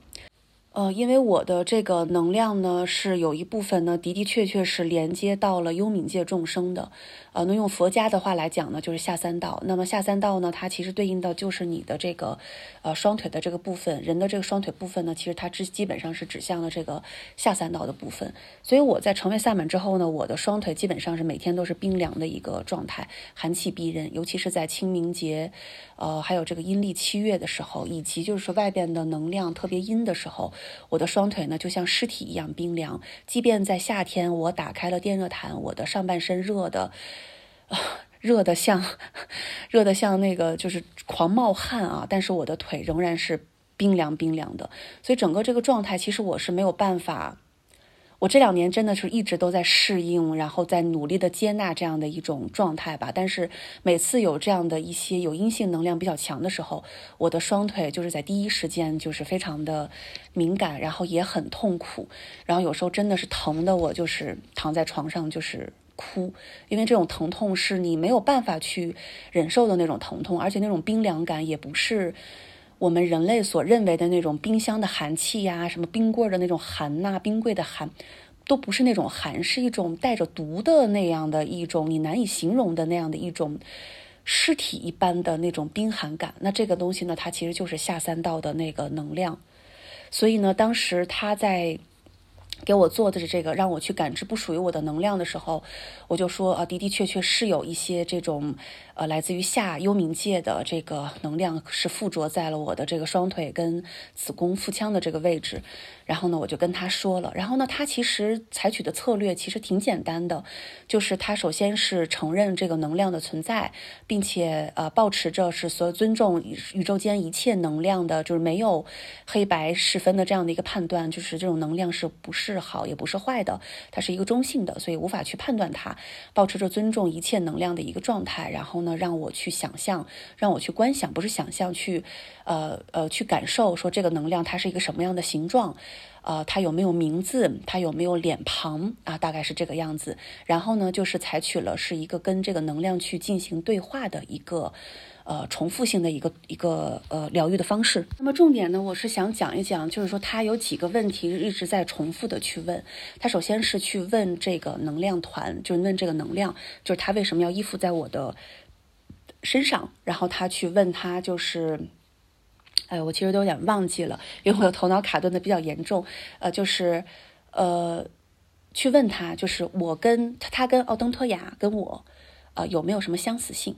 呃，因为我的这个能量呢，是有一部分呢，的的确确是连接到了幽冥界众生的。呃，那用佛家的话来讲呢，就是下三道。那么下三道呢，它其实对应的就是你的这个呃双腿的这个部分。人的这个双腿部分呢，其实它基基本上是指向了这个下三道的部分。所以我在成为萨满之后呢，我的双腿基本上是每天都是冰凉的一个状态，寒气逼人，尤其是在清明节，呃，还有这个阴历七月的时候，以及就是说外边的能量特别阴的时候。我的双腿呢，就像尸体一样冰凉。即便在夏天，我打开了电热毯，我的上半身热的，啊，热的像，热的像那个就是狂冒汗啊！但是我的腿仍然是冰凉冰凉的。所以整个这个状态，其实我是没有办法。我这两年真的是一直都在适应，然后在努力的接纳这样的一种状态吧。但是每次有这样的一些有阴性能量比较强的时候，我的双腿就是在第一时间就是非常的敏感，然后也很痛苦，然后有时候真的是疼的我就是躺在床上就是哭，因为这种疼痛是你没有办法去忍受的那种疼痛，而且那种冰凉感也不是。我们人类所认为的那种冰箱的寒气呀，什么冰棍的那种寒呐，冰柜的寒，都不是那种寒，是一种带着毒的那样的一种你难以形容的那样的一种尸体一般的那种冰寒感。那这个东西呢，它其实就是下三道的那个能量。所以呢，当时他在给我做的是这个，让我去感知不属于我的能量的时候，我就说啊，的的确确是有一些这种。呃，来自于下幽冥界的这个能量是附着在了我的这个双腿跟子宫腹腔的这个位置，然后呢，我就跟他说了，然后呢，他其实采取的策略其实挺简单的，就是他首先是承认这个能量的存在，并且呃，保持着是所有尊重宇宙间一切能量的，就是没有黑白是分的这样的一个判断，就是这种能量是不是好也不是坏的，它是一个中性的，所以无法去判断它，保持着尊重一切能量的一个状态，然后。那让我去想象，让我去观想，不是想象，去，呃呃，去感受，说这个能量它是一个什么样的形状，呃，它有没有名字，它有没有脸庞啊？大概是这个样子。然后呢，就是采取了是一个跟这个能量去进行对话的一个，呃，重复性的一个一个呃疗愈的方式。那么重点呢，我是想讲一讲，就是说他有几个问题一直在重复的去问。他首先是去问这个能量团，就是问这个能量，就是他为什么要依附在我的。身上，然后他去问他，就是，哎，我其实都有点忘记了，因为我的头脑卡顿的比较严重。呃，就是，呃，去问他，就是我跟他，他跟奥登托雅跟我，呃，有没有什么相似性？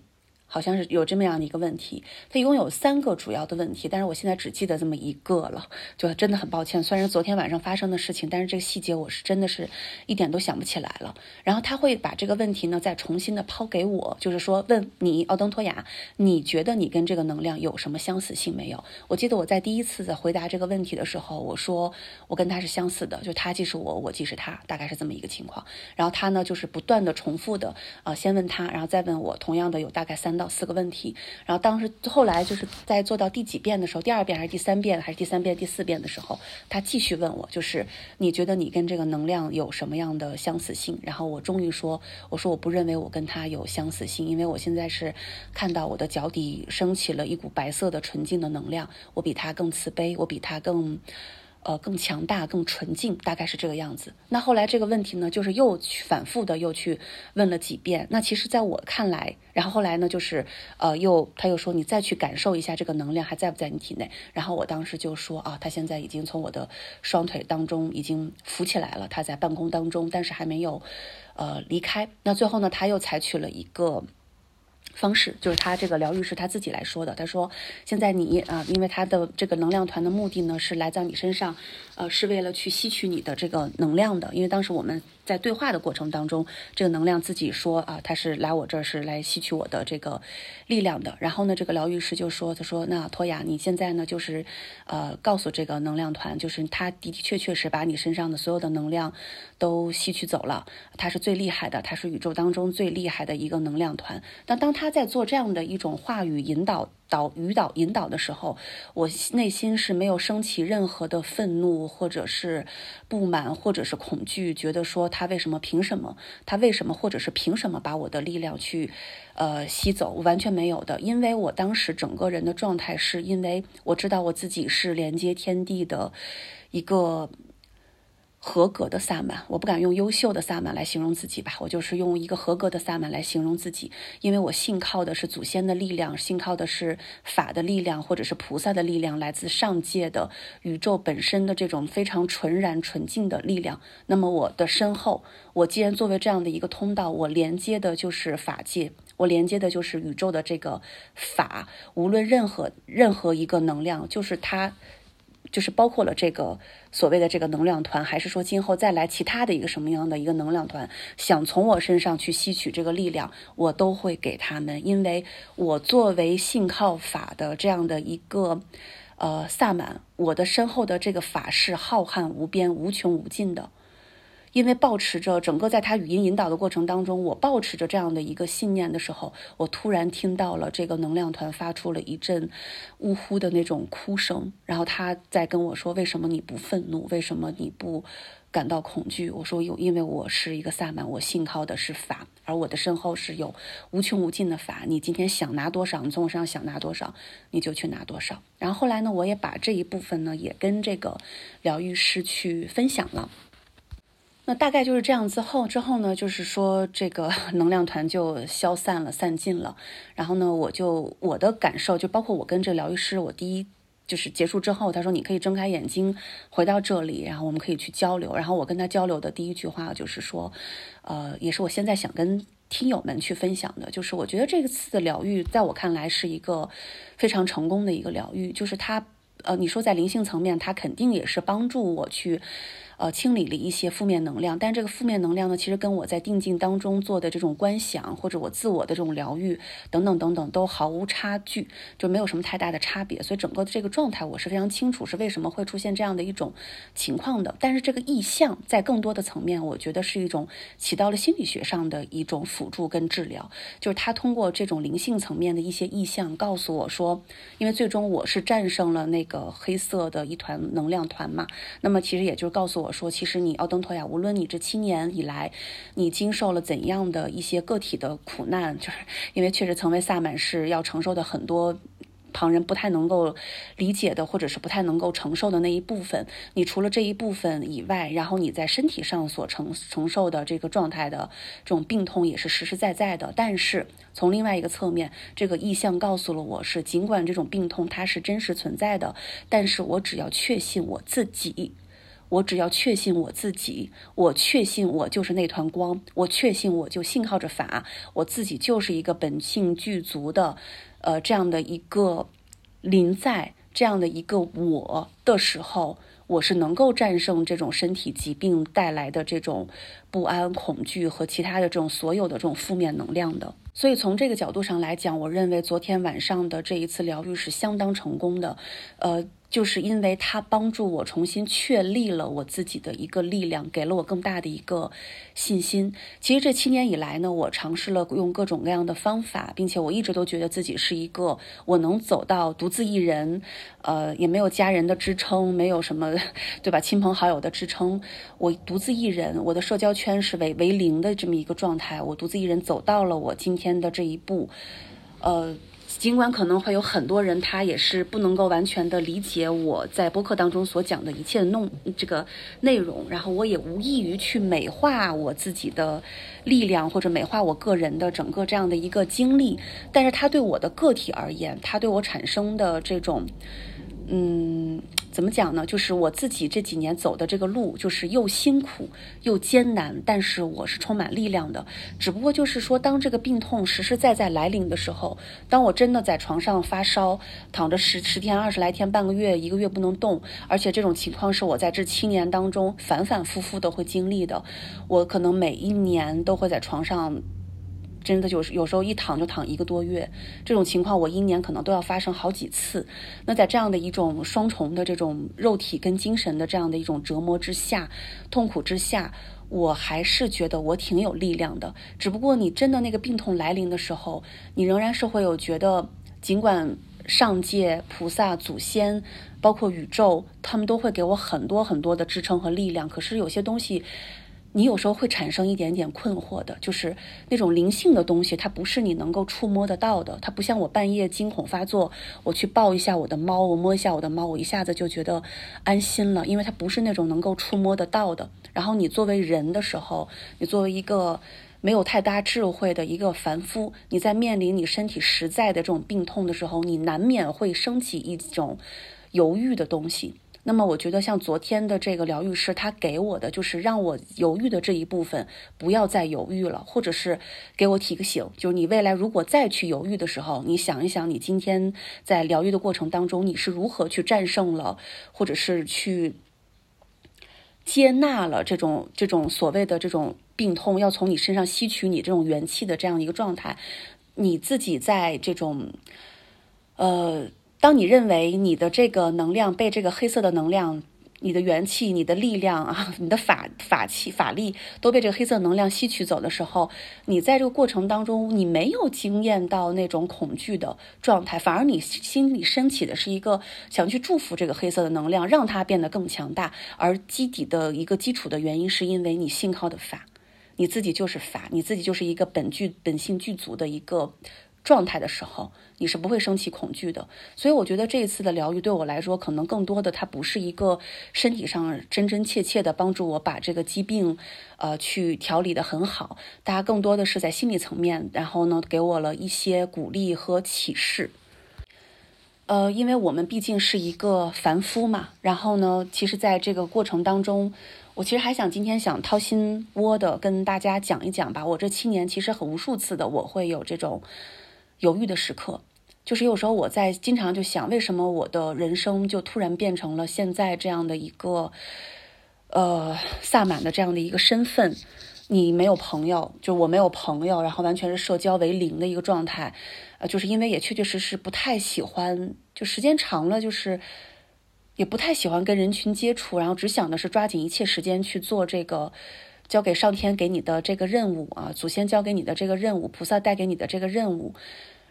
好像是有这么样的一个问题，它一共有三个主要的问题，但是我现在只记得这么一个了，就真的很抱歉。虽然昨天晚上发生的事情，但是这个细节我是真的是一点都想不起来了。然后他会把这个问题呢再重新的抛给我，就是说问你奥登托雅，你觉得你跟这个能量有什么相似性没有？我记得我在第一次在回答这个问题的时候，我说我跟他是相似的，就他既是我，我既是他，大概是这么一个情况。然后他呢就是不断的重复的，呃，先问他，然后再问我，同样的有大概三。到四个问题，然后当时后来就是在做到第几遍的时候，第二遍还是第三遍，还是第三遍第四遍的时候，他继续问我，就是你觉得你跟这个能量有什么样的相似性？然后我终于说，我说我不认为我跟他有相似性，因为我现在是看到我的脚底升起了一股白色的纯净的能量，我比他更慈悲，我比他更。呃，更强大、更纯净，大概是这个样子。那后来这个问题呢，就是又去反复的又去问了几遍。那其实在我看来，然后后来呢，就是呃，又他又说你再去感受一下这个能量还在不在你体内。然后我当时就说啊，他现在已经从我的双腿当中已经浮起来了，他在半空当中，但是还没有呃离开。那最后呢，他又采取了一个。方式就是他这个疗愈是他自己来说的。他说：“现在你啊，因为他的这个能量团的目的呢，是来在你身上，呃，是为了去吸取你的这个能量的。因为当时我们。”在对话的过程当中，这个能量自己说啊，他是来我这儿是来吸取我的这个力量的。然后呢，这个疗愈师就说：“他说那托雅，你现在呢就是，呃，告诉这个能量团，就是他的的确确是把你身上的所有的能量都吸取走了。他是最厉害的，他是宇宙当中最厉害的一个能量团。但当他在做这样的一种话语引导。导引导引导的时候，我内心是没有升起任何的愤怒，或者是不满，或者是恐惧，觉得说他为什么凭什么，他为什么，或者是凭什么把我的力量去，呃吸走，完全没有的，因为我当时整个人的状态是因为我知道我自己是连接天地的一个。合格的萨满，我不敢用优秀的萨满来形容自己吧，我就是用一个合格的萨满来形容自己，因为我信靠的是祖先的力量，信靠的是法的力量，或者是菩萨的力量，来自上界的宇宙本身的这种非常纯然纯净的力量。那么我的身后，我既然作为这样的一个通道，我连接的就是法界，我连接的就是宇宙的这个法，无论任何任何一个能量，就是它。就是包括了这个所谓的这个能量团，还是说今后再来其他的一个什么样的一个能量团，想从我身上去吸取这个力量，我都会给他们，因为我作为信靠法的这样的一个呃萨满，我的身后的这个法是浩瀚无边、无穷无尽的。因为保持着整个在他语音引导的过程当中，我保持着这样的一个信念的时候，我突然听到了这个能量团发出了一阵呜呼的那种哭声，然后他在跟我说：“为什么你不愤怒？为什么你不感到恐惧？”我说：“有，因为我是一个萨满，我信靠的是法，而我的身后是有无穷无尽的法。你今天想拿多少，你从我身上想拿多少，你就去拿多少。”然后后来呢，我也把这一部分呢也跟这个疗愈师去分享了。那大概就是这样之后之后呢，就是说这个 能量团就消散了、散尽了。然后呢，我就我的感受，就包括我跟这疗愈师，我第一就是结束之后，他说你可以睁开眼睛回到这里，然后我们可以去交流。然后我跟他交流的第一句话就是说，呃，也是我现在想跟听友们去分享的，就是我觉得这个次的疗愈，在我看来是一个非常成功的一个疗愈，就是他，呃，你说在灵性层面，他肯定也是帮助我去。呃，清理了一些负面能量，但这个负面能量呢，其实跟我在定境当中做的这种观想，或者我自我的这种疗愈等等等等，都毫无差距，就没有什么太大的差别。所以整个这个状态，我是非常清楚是为什么会出现这样的一种情况的。但是这个意象在更多的层面，我觉得是一种起到了心理学上的一种辅助跟治疗，就是他通过这种灵性层面的一些意象，告诉我说，因为最终我是战胜了那个黑色的一团能量团嘛，那么其实也就是告诉我。说，其实你奥登托亚，无论你这七年以来，你经受了怎样的一些个体的苦难，就是因为确实成为萨满是要承受的很多旁人不太能够理解的，或者是不太能够承受的那一部分。你除了这一部分以外，然后你在身体上所承承受的这个状态的这种病痛也是实实在在的。但是从另外一个侧面，这个意向告诉了我是，尽管这种病痛它是真实存在的，但是我只要确信我自己。我只要确信我自己，我确信我就是那团光，我确信我就信靠着法，我自己就是一个本性具足的，呃，这样的一个临在这样的一个我的时候，我是能够战胜这种身体疾病带来的这种不安、恐惧和其他的这种所有的这种负面能量的。所以从这个角度上来讲，我认为昨天晚上的这一次疗愈是相当成功的，呃。就是因为他帮助我重新确立了我自己的一个力量，给了我更大的一个信心。其实这七年以来呢，我尝试了用各种各样的方法，并且我一直都觉得自己是一个我能走到独自一人，呃，也没有家人的支撑，没有什么，对吧？亲朋好友的支撑，我独自一人，我的社交圈是为为零的这么一个状态。我独自一人走到了我今天的这一步，呃。尽管可能会有很多人，他也是不能够完全的理解我在播客当中所讲的一切弄这个内容，然后我也无异于去美化我自己的力量或者美化我个人的整个这样的一个经历，但是他对我的个体而言，他对我产生的这种，嗯。怎么讲呢？就是我自己这几年走的这个路，就是又辛苦又艰难，但是我是充满力量的。只不过就是说，当这个病痛实实在在来临的时候，当我真的在床上发烧，躺着十十天、二十来天、半个月、一个月不能动，而且这种情况是我在这七年当中反反复复的会经历的。我可能每一年都会在床上。真的就是有时候一躺就躺一个多月，这种情况我一年可能都要发生好几次。那在这样的一种双重的这种肉体跟精神的这样的一种折磨之下、痛苦之下，我还是觉得我挺有力量的。只不过你真的那个病痛来临的时候，你仍然是会有觉得，尽管上界、菩萨、祖先，包括宇宙，他们都会给我很多很多的支撑和力量。可是有些东西。你有时候会产生一点点困惑的，就是那种灵性的东西，它不是你能够触摸得到的。它不像我半夜惊恐发作，我去抱一下我的猫，我摸一下我的猫，我一下子就觉得安心了，因为它不是那种能够触摸得到的。然后你作为人的时候，你作为一个没有太大智慧的一个凡夫，你在面临你身体实在的这种病痛的时候，你难免会升起一种犹豫的东西。那么我觉得，像昨天的这个疗愈师，他给我的就是让我犹豫的这一部分不要再犹豫了，或者是给我提个醒，就是你未来如果再去犹豫的时候，你想一想，你今天在疗愈的过程当中，你是如何去战胜了，或者是去接纳了这种这种所谓的这种病痛，要从你身上吸取你这种元气的这样一个状态，你自己在这种，呃。当你认为你的这个能量被这个黑色的能量、你的元气、你的力量啊、你的法法气、法力都被这个黑色能量吸取走的时候，你在这个过程当中，你没有经验到那种恐惧的状态，反而你心里升起的是一个想去祝福这个黑色的能量，让它变得更强大。而基底的一个基础的原因，是因为你信靠的法，你自己就是法，你自己就是一个本具本性具足的一个。状态的时候，你是不会升起恐惧的。所以我觉得这一次的疗愈对我来说，可能更多的它不是一个身体上真真切切的帮助我把这个疾病，呃，去调理的很好。大家更多的是在心理层面，然后呢，给我了一些鼓励和启示。呃，因为我们毕竟是一个凡夫嘛，然后呢，其实在这个过程当中，我其实还想今天想掏心窝的跟大家讲一讲吧。我这七年其实很无数次的，我会有这种。犹豫的时刻，就是有时候我在经常就想，为什么我的人生就突然变成了现在这样的一个，呃，萨满的这样的一个身份？你没有朋友，就我没有朋友，然后完全是社交为零的一个状态，呃，就是因为也确确实实不太喜欢，就时间长了，就是也不太喜欢跟人群接触，然后只想的是抓紧一切时间去做这个。交给上天给你的这个任务啊，祖先交给你的这个任务，菩萨带给你的这个任务，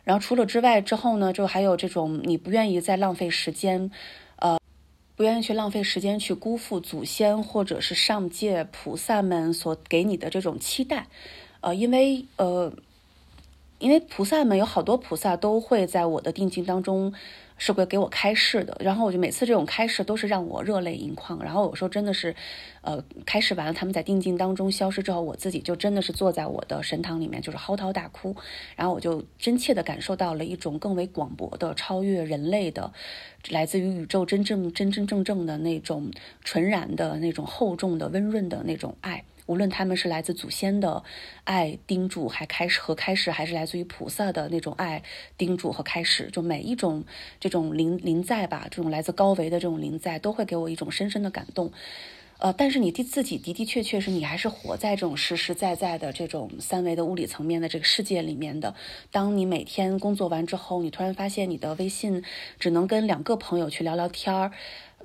然后除了之外之后呢，就还有这种你不愿意再浪费时间，呃，不愿意去浪费时间去辜负祖先或者是上界菩萨们所给你的这种期待，呃，因为呃，因为菩萨们有好多菩萨都会在我的定境当中。是会给我开示的，然后我就每次这种开示都是让我热泪盈眶。然后有时候真的是，呃，开示完了，他们在定境当中消失之后，我自己就真的是坐在我的神堂里面，就是嚎啕大哭。然后我就真切的感受到了一种更为广博的、超越人类的，来自于宇宙真正真真正正的那种纯然的那种厚重的、温润的那种爱。无论他们是来自祖先的爱叮嘱，还开始和开始，还是来自于菩萨的那种爱叮嘱和开始，就每一种这种临临在吧，这种来自高维的这种临在，都会给我一种深深的感动。呃，但是你的自己的的确确是你还是活在这种实实在在的这种三维的物理层面的这个世界里面的。当你每天工作完之后，你突然发现你的微信只能跟两个朋友去聊聊天儿。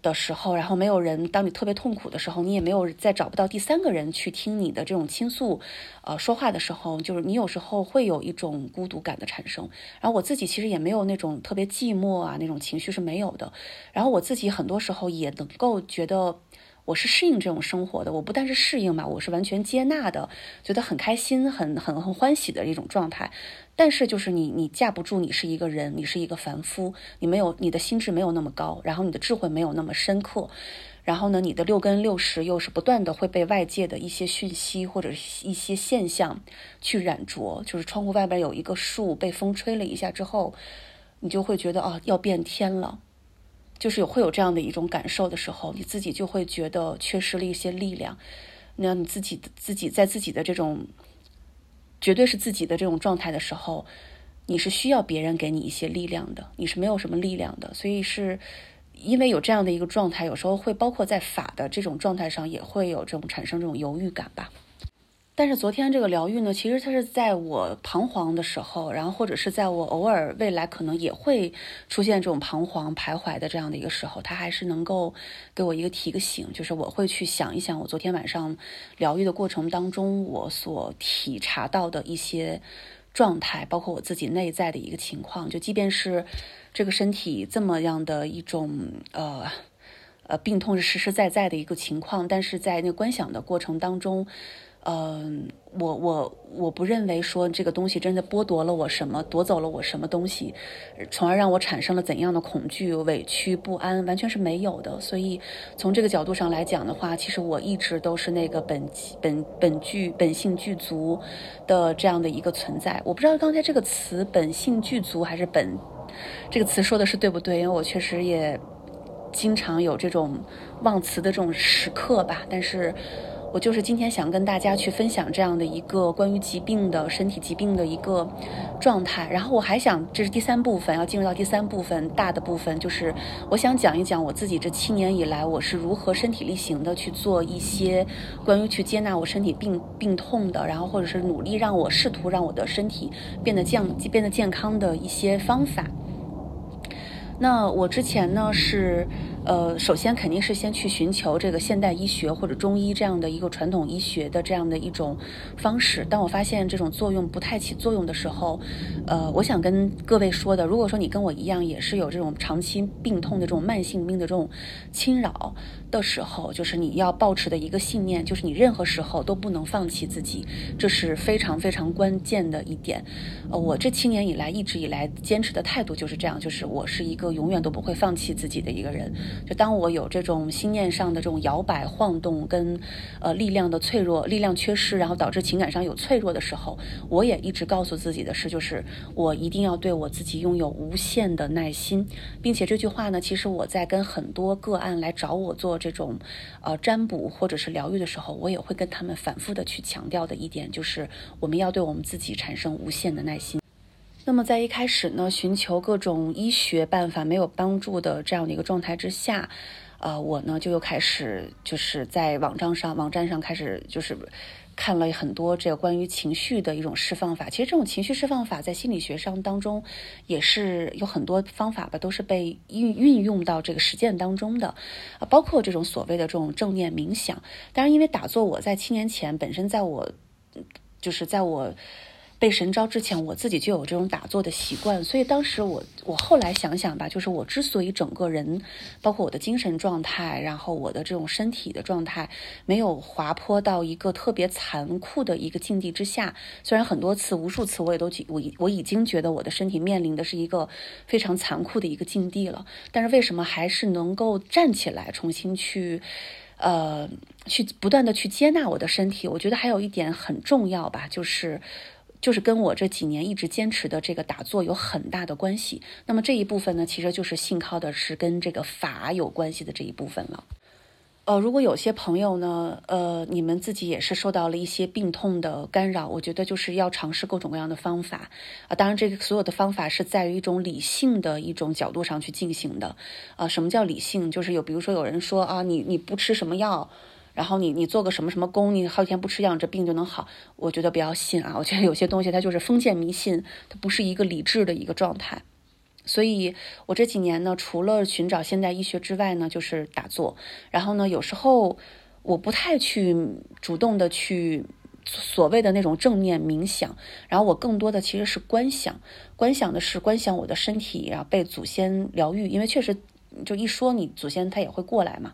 的时候，然后没有人，当你特别痛苦的时候，你也没有再找不到第三个人去听你的这种倾诉，呃，说话的时候，就是你有时候会有一种孤独感的产生。然后我自己其实也没有那种特别寂寞啊那种情绪是没有的。然后我自己很多时候也能够觉得。我是适应这种生活的，我不但是适应嘛，我是完全接纳的，觉得很开心、很很很欢喜的一种状态。但是就是你，你架不住你是一个人，你是一个凡夫，你没有你的心智没有那么高，然后你的智慧没有那么深刻，然后呢，你的六根六识又是不断的会被外界的一些讯息或者一些现象去染着。就是窗户外边有一个树被风吹了一下之后，你就会觉得啊，要变天了。就是有会有这样的一种感受的时候，你自己就会觉得缺失了一些力量。那你自己自己在自己的这种绝对是自己的这种状态的时候，你是需要别人给你一些力量的，你是没有什么力量的。所以是因为有这样的一个状态，有时候会包括在法的这种状态上，也会有这种产生这种犹豫感吧。但是昨天这个疗愈呢，其实它是在我彷徨的时候，然后或者是在我偶尔未来可能也会出现这种彷徨徘徊的这样的一个时候，它还是能够给我一个提个醒，就是我会去想一想我昨天晚上疗愈的过程当中我所体察到的一些状态，包括我自己内在的一个情况。就即便是这个身体这么样的一种呃呃病痛是实实在在的一个情况，但是在那观想的过程当中。嗯，我我我不认为说这个东西真的剥夺了我什么，夺走了我什么东西，从而让我产生了怎样的恐惧、委屈、不安，完全是没有的。所以从这个角度上来讲的话，其实我一直都是那个本本本具本性具足的这样的一个存在。我不知道刚才这个词“本性具足”还是“本”这个词说的是对不对？因为我确实也经常有这种忘词的这种时刻吧，但是。我就是今天想跟大家去分享这样的一个关于疾病的身体疾病的一个状态，然后我还想，这是第三部分，要进入到第三部分大的部分，就是我想讲一讲我自己这七年以来我是如何身体力行的去做一些关于去接纳我身体病病痛的，然后或者是努力让我试图让我的身体变得健变得健康的一些方法。那我之前呢是。呃，首先肯定是先去寻求这个现代医学或者中医这样的一个传统医学的这样的一种方式。当我发现这种作用不太起作用的时候，呃，我想跟各位说的，如果说你跟我一样也是有这种长期病痛的这种慢性病的这种侵扰的时候，就是你要保持的一个信念，就是你任何时候都不能放弃自己，这是非常非常关键的一点。呃，我这七年以来一直以来坚持的态度就是这样，就是我是一个永远都不会放弃自己的一个人。就当我有这种心念上的这种摇摆晃动，跟呃力量的脆弱、力量缺失，然后导致情感上有脆弱的时候，我也一直告诉自己的是，就是我一定要对我自己拥有无限的耐心，并且这句话呢，其实我在跟很多个案来找我做这种呃占卜或者是疗愈的时候，我也会跟他们反复的去强调的一点，就是我们要对我们自己产生无限的耐心。那么在一开始呢，寻求各种医学办法没有帮助的这样的一个状态之下，呃，我呢就又开始就是在网站上网站上开始就是看了很多这个关于情绪的一种释放法。其实这种情绪释放法在心理学上当中也是有很多方法吧，都是被运运用到这个实践当中的，啊，包括这种所谓的这种正念冥想。当然，因为打坐，我在七年前本身在我就是在我。被神招之前，我自己就有这种打坐的习惯，所以当时我我后来想想吧，就是我之所以整个人，包括我的精神状态，然后我的这种身体的状态，没有滑坡到一个特别残酷的一个境地之下。虽然很多次、无数次，我也都我我已经觉得我的身体面临的是一个非常残酷的一个境地了，但是为什么还是能够站起来，重新去，呃，去不断的去接纳我的身体？我觉得还有一点很重要吧，就是。就是跟我这几年一直坚持的这个打坐有很大的关系。那么这一部分呢，其实就是信靠的是跟这个法有关系的这一部分了。呃，如果有些朋友呢，呃，你们自己也是受到了一些病痛的干扰，我觉得就是要尝试各种各样的方法啊。当然，这个所有的方法是在于一种理性的一种角度上去进行的。啊，什么叫理性？就是有，比如说有人说啊，你你不吃什么药。然后你你做个什么什么功，你好几天不吃药，这病就能好？我觉得不要信啊！我觉得有些东西它就是封建迷信，它不是一个理智的一个状态。所以我这几年呢，除了寻找现代医学之外呢，就是打坐。然后呢，有时候我不太去主动的去所谓的那种正念冥想，然后我更多的其实是观想，观想的是观想我的身体，然后被祖先疗愈，因为确实。就一说你祖先他也会过来嘛，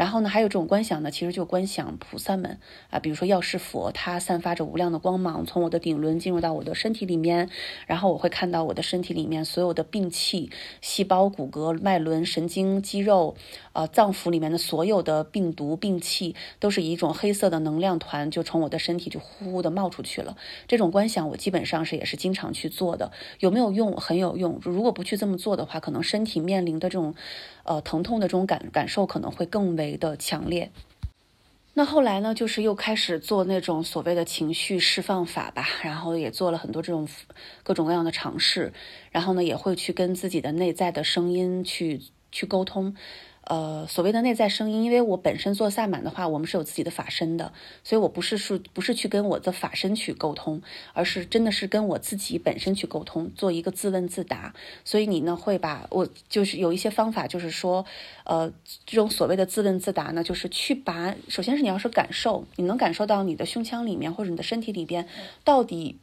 然后呢，还有这种观想呢，其实就观想菩萨们啊，比如说药师佛，他散发着无量的光芒，从我的顶轮进入到我的身体里面，然后我会看到我的身体里面所有的病气、细胞、骨骼、脉轮、神经、肌肉，呃，脏腑里面的所有的病毒、病气，都是一种黑色的能量团，就从我的身体就呼呼的冒出去了。这种观想我基本上是也是经常去做的，有没有用？很有用。如果不去这么做的话，可能身体面临的这种。呃，疼痛的这种感感受可能会更为的强烈。那后来呢，就是又开始做那种所谓的情绪释放法吧，然后也做了很多这种各种各样的尝试，然后呢，也会去跟自己的内在的声音去去沟通。呃，所谓的内在声音，因为我本身做萨满的话，我们是有自己的法身的，所以我不是是不是去跟我的法身去沟通，而是真的是跟我自己本身去沟通，做一个自问自答。所以你呢会把我就是有一些方法，就是说，呃，这种所谓的自问自答呢，就是去把首先是你要是感受，你能感受到你的胸腔里面或者你的身体里边到底。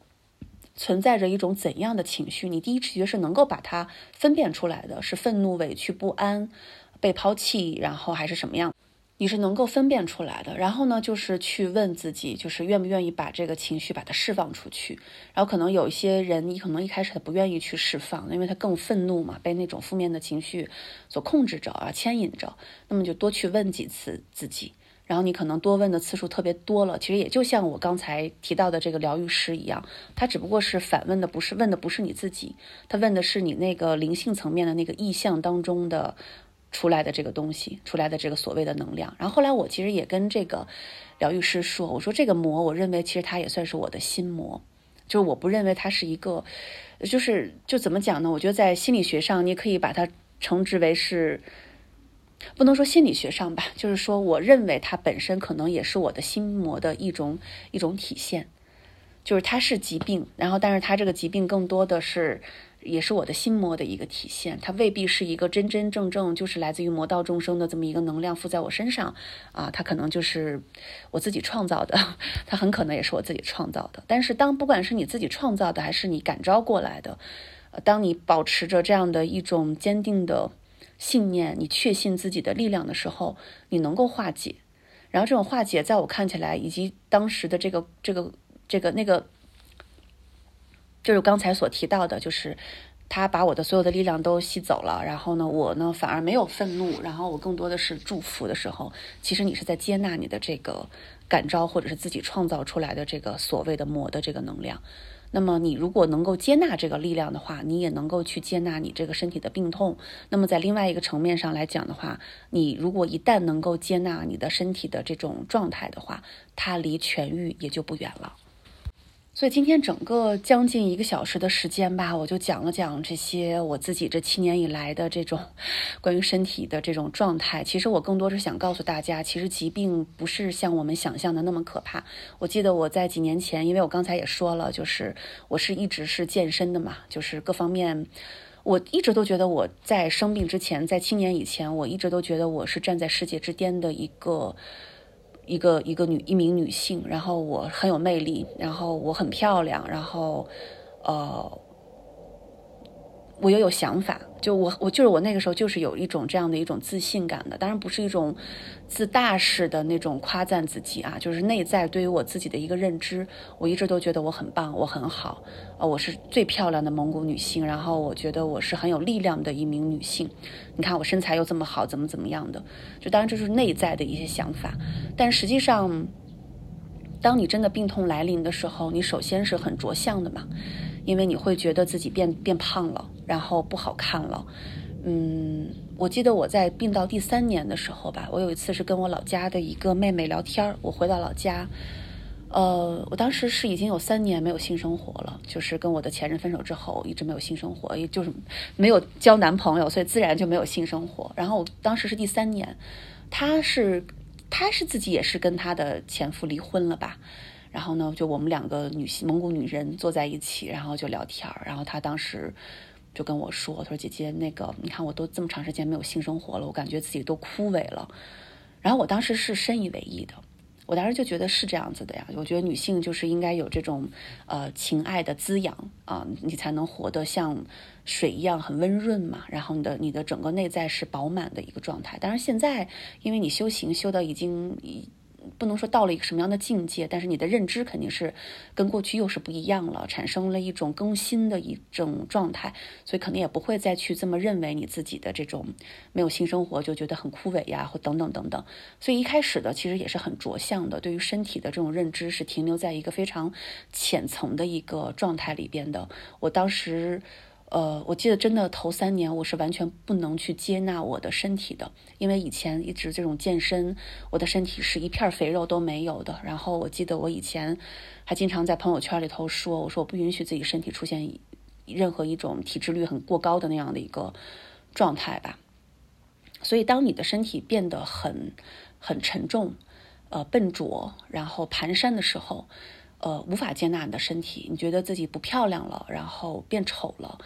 存在着一种怎样的情绪？你第一直觉是能够把它分辨出来的，是愤怒、委屈、不安、被抛弃，然后还是什么样？你是能够分辨出来的。然后呢，就是去问自己，就是愿不愿意把这个情绪把它释放出去。然后可能有一些人，你可能一开始他不愿意去释放，因为他更愤怒嘛，被那种负面的情绪所控制着啊，牵引着。那么就多去问几次自己。然后你可能多问的次数特别多了，其实也就像我刚才提到的这个疗愈师一样，他只不过是反问的，不是问的不是你自己，他问的是你那个灵性层面的那个意象当中的出来的这个东西，出来的这个所谓的能量。然后后来我其实也跟这个疗愈师说，我说这个魔，我认为其实它也算是我的心魔，就是我不认为它是一个，就是就怎么讲呢？我觉得在心理学上，你可以把它称之为是。不能说心理学上吧，就是说，我认为它本身可能也是我的心魔的一种一种体现，就是它是疾病，然后但是它这个疾病更多的是也是我的心魔的一个体现，它未必是一个真真正正就是来自于魔道众生的这么一个能量附在我身上啊，它可能就是我自己创造的，它很可能也是我自己创造的。但是当不管是你自己创造的还是你感召过来的，当你保持着这样的一种坚定的。信念，你确信自己的力量的时候，你能够化解。然后这种化解，在我看起来，以及当时的这个、这个、这个、那个，就是刚才所提到的，就是他把我的所有的力量都吸走了。然后呢，我呢反而没有愤怒，然后我更多的是祝福的时候，其实你是在接纳你的这个感召，或者是自己创造出来的这个所谓的魔的这个能量。那么你如果能够接纳这个力量的话，你也能够去接纳你这个身体的病痛。那么在另外一个层面上来讲的话，你如果一旦能够接纳你的身体的这种状态的话，它离痊愈也就不远了。所以今天整个将近一个小时的时间吧，我就讲了讲这些我自己这七年以来的这种关于身体的这种状态。其实我更多是想告诉大家，其实疾病不是像我们想象的那么可怕。我记得我在几年前，因为我刚才也说了，就是我是一直是健身的嘛，就是各方面，我一直都觉得我在生病之前，在七年以前，我一直都觉得我是站在世界之巅的一个。一个一个女一名女性，然后我很有魅力，然后我很漂亮，然后，呃。我又有想法，就我我就是我那个时候就是有一种这样的一种自信感的，当然不是一种自大式的那种夸赞自己啊，就是内在对于我自己的一个认知，我一直都觉得我很棒，我很好，呃，我是最漂亮的蒙古女性，然后我觉得我是很有力量的一名女性，你看我身材又这么好，怎么怎么样的，就当然这是内在的一些想法，但实际上，当你真的病痛来临的时候，你首先是很着相的嘛。因为你会觉得自己变变胖了，然后不好看了。嗯，我记得我在病到第三年的时候吧，我有一次是跟我老家的一个妹妹聊天我回到老家，呃，我当时是已经有三年没有性生活了，就是跟我的前任分手之后一直没有性生活，也就是没有交男朋友，所以自然就没有性生活。然后我当时是第三年，她是她是自己也是跟她的前夫离婚了吧。然后呢，就我们两个女性蒙古女人坐在一起，然后就聊天儿。然后她当时就跟我说：“她说姐姐，那个你看我都这么长时间没有性生活了，我感觉自己都枯萎了。”然后我当时是深以为意的，我当时就觉得是这样子的呀。我觉得女性就是应该有这种呃情爱的滋养啊，你才能活得像水一样很温润嘛。然后你的你的整个内在是饱满的一个状态。当然现在因为你修行修到已经不能说到了一个什么样的境界，但是你的认知肯定是跟过去又是不一样了，产生了一种更新的一种状态，所以肯定也不会再去这么认为你自己的这种没有性生活就觉得很枯萎呀，或等等等等。所以一开始的其实也是很着相的，对于身体的这种认知是停留在一个非常浅层的一个状态里边的。我当时。呃，我记得真的头三年我是完全不能去接纳我的身体的，因为以前一直这种健身，我的身体是一片肥肉都没有的。然后我记得我以前还经常在朋友圈里头说，我说我不允许自己身体出现任何一种体脂率很过高的那样的一个状态吧。所以当你的身体变得很很沉重，呃，笨拙，然后蹒跚的时候，呃，无法接纳你的身体，你觉得自己不漂亮了，然后变丑了。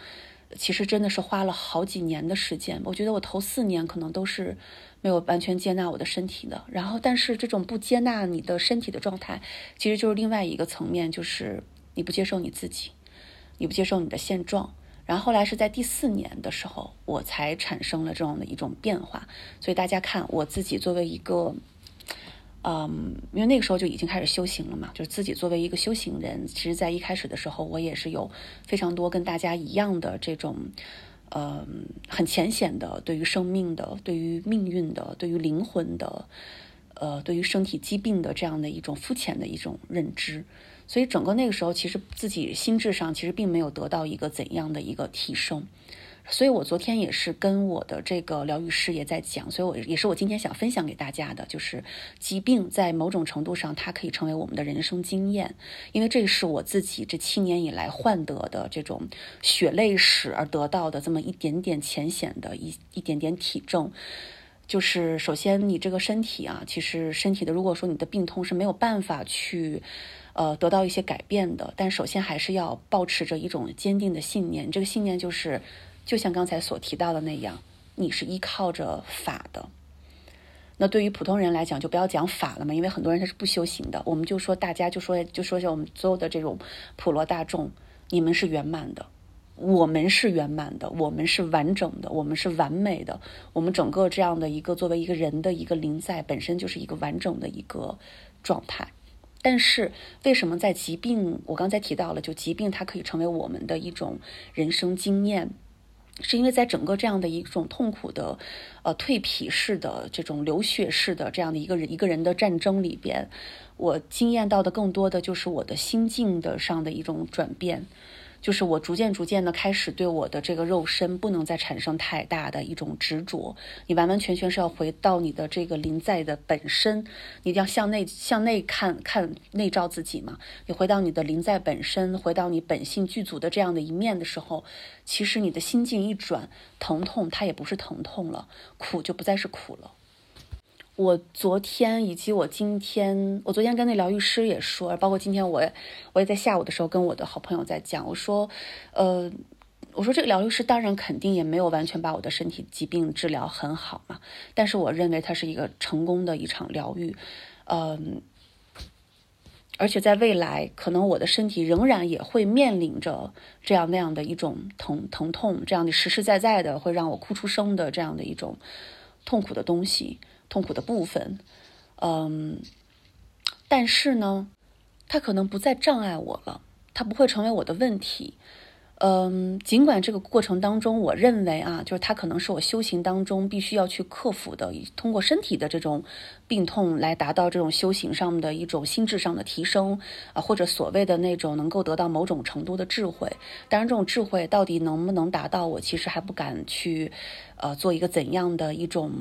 其实真的是花了好几年的时间，我觉得我头四年可能都是没有完全接纳我的身体的。然后，但是这种不接纳你的身体的状态，其实就是另外一个层面，就是你不接受你自己，你不接受你的现状。然后后来是在第四年的时候，我才产生了这样的一种变化。所以大家看，我自己作为一个。嗯，因为那个时候就已经开始修行了嘛，就是自己作为一个修行人，其实，在一开始的时候，我也是有非常多跟大家一样的这种，呃，很浅显的对于生命的、对于命运的、对于灵魂的，呃，对于身体疾病的这样的一种肤浅的一种认知，所以整个那个时候，其实自己心智上其实并没有得到一个怎样的一个提升。所以我昨天也是跟我的这个疗愈师也在讲，所以我也是我今天想分享给大家的，就是疾病在某种程度上它可以成为我们的人生经验，因为这是我自己这七年以来换得的这种血泪史而得到的这么一点点浅显的一一点点体证。就是首先你这个身体啊，其实身体的如果说你的病痛是没有办法去呃得到一些改变的，但首先还是要保持着一种坚定的信念，这个信念就是。就像刚才所提到的那样，你是依靠着法的。那对于普通人来讲，就不要讲法了嘛，因为很多人他是不修行的。我们就说大家就说就说像我们所有的这种普罗大众，你们是圆满的，我们是圆满的，我们是完整的，我们是完美的。我们整个这样的一个作为一个人的一个灵在，本身就是一个完整的一个状态。但是为什么在疾病，我刚才提到了，就疾病它可以成为我们的一种人生经验。是因为在整个这样的一种痛苦的，呃，蜕皮式的这种流血式的这样的一个人一个人的战争里边，我惊艳到的更多的就是我的心境的上的一种转变。就是我逐渐逐渐的开始对我的这个肉身不能再产生太大的一种执着，你完完全全是要回到你的这个灵在的本身，你要向内向内看看内照自己嘛。你回到你的灵在本身，回到你本性具足的这样的一面的时候，其实你的心境一转，疼痛它也不是疼痛了，苦就不再是苦了。我昨天以及我今天，我昨天跟那疗愈师也说，包括今天我，我也在下午的时候跟我的好朋友在讲，我说，呃，我说这个疗愈师当然肯定也没有完全把我的身体疾病治疗很好嘛，但是我认为它是一个成功的一场疗愈，嗯，而且在未来可能我的身体仍然也会面临着这样那样的一种疼疼痛，这样的实实在在的会让我哭出声的这样的一种痛苦的东西。痛苦的部分，嗯，但是呢，它可能不再障碍我了，它不会成为我的问题。嗯，尽管这个过程当中，我认为啊，就是它可能是我修行当中必须要去克服的，通过身体的这种病痛来达到这种修行上的一种心智上的提升啊，或者所谓的那种能够得到某种程度的智慧。当然，这种智慧到底能不能达到，我其实还不敢去。呃，做一个怎样的一种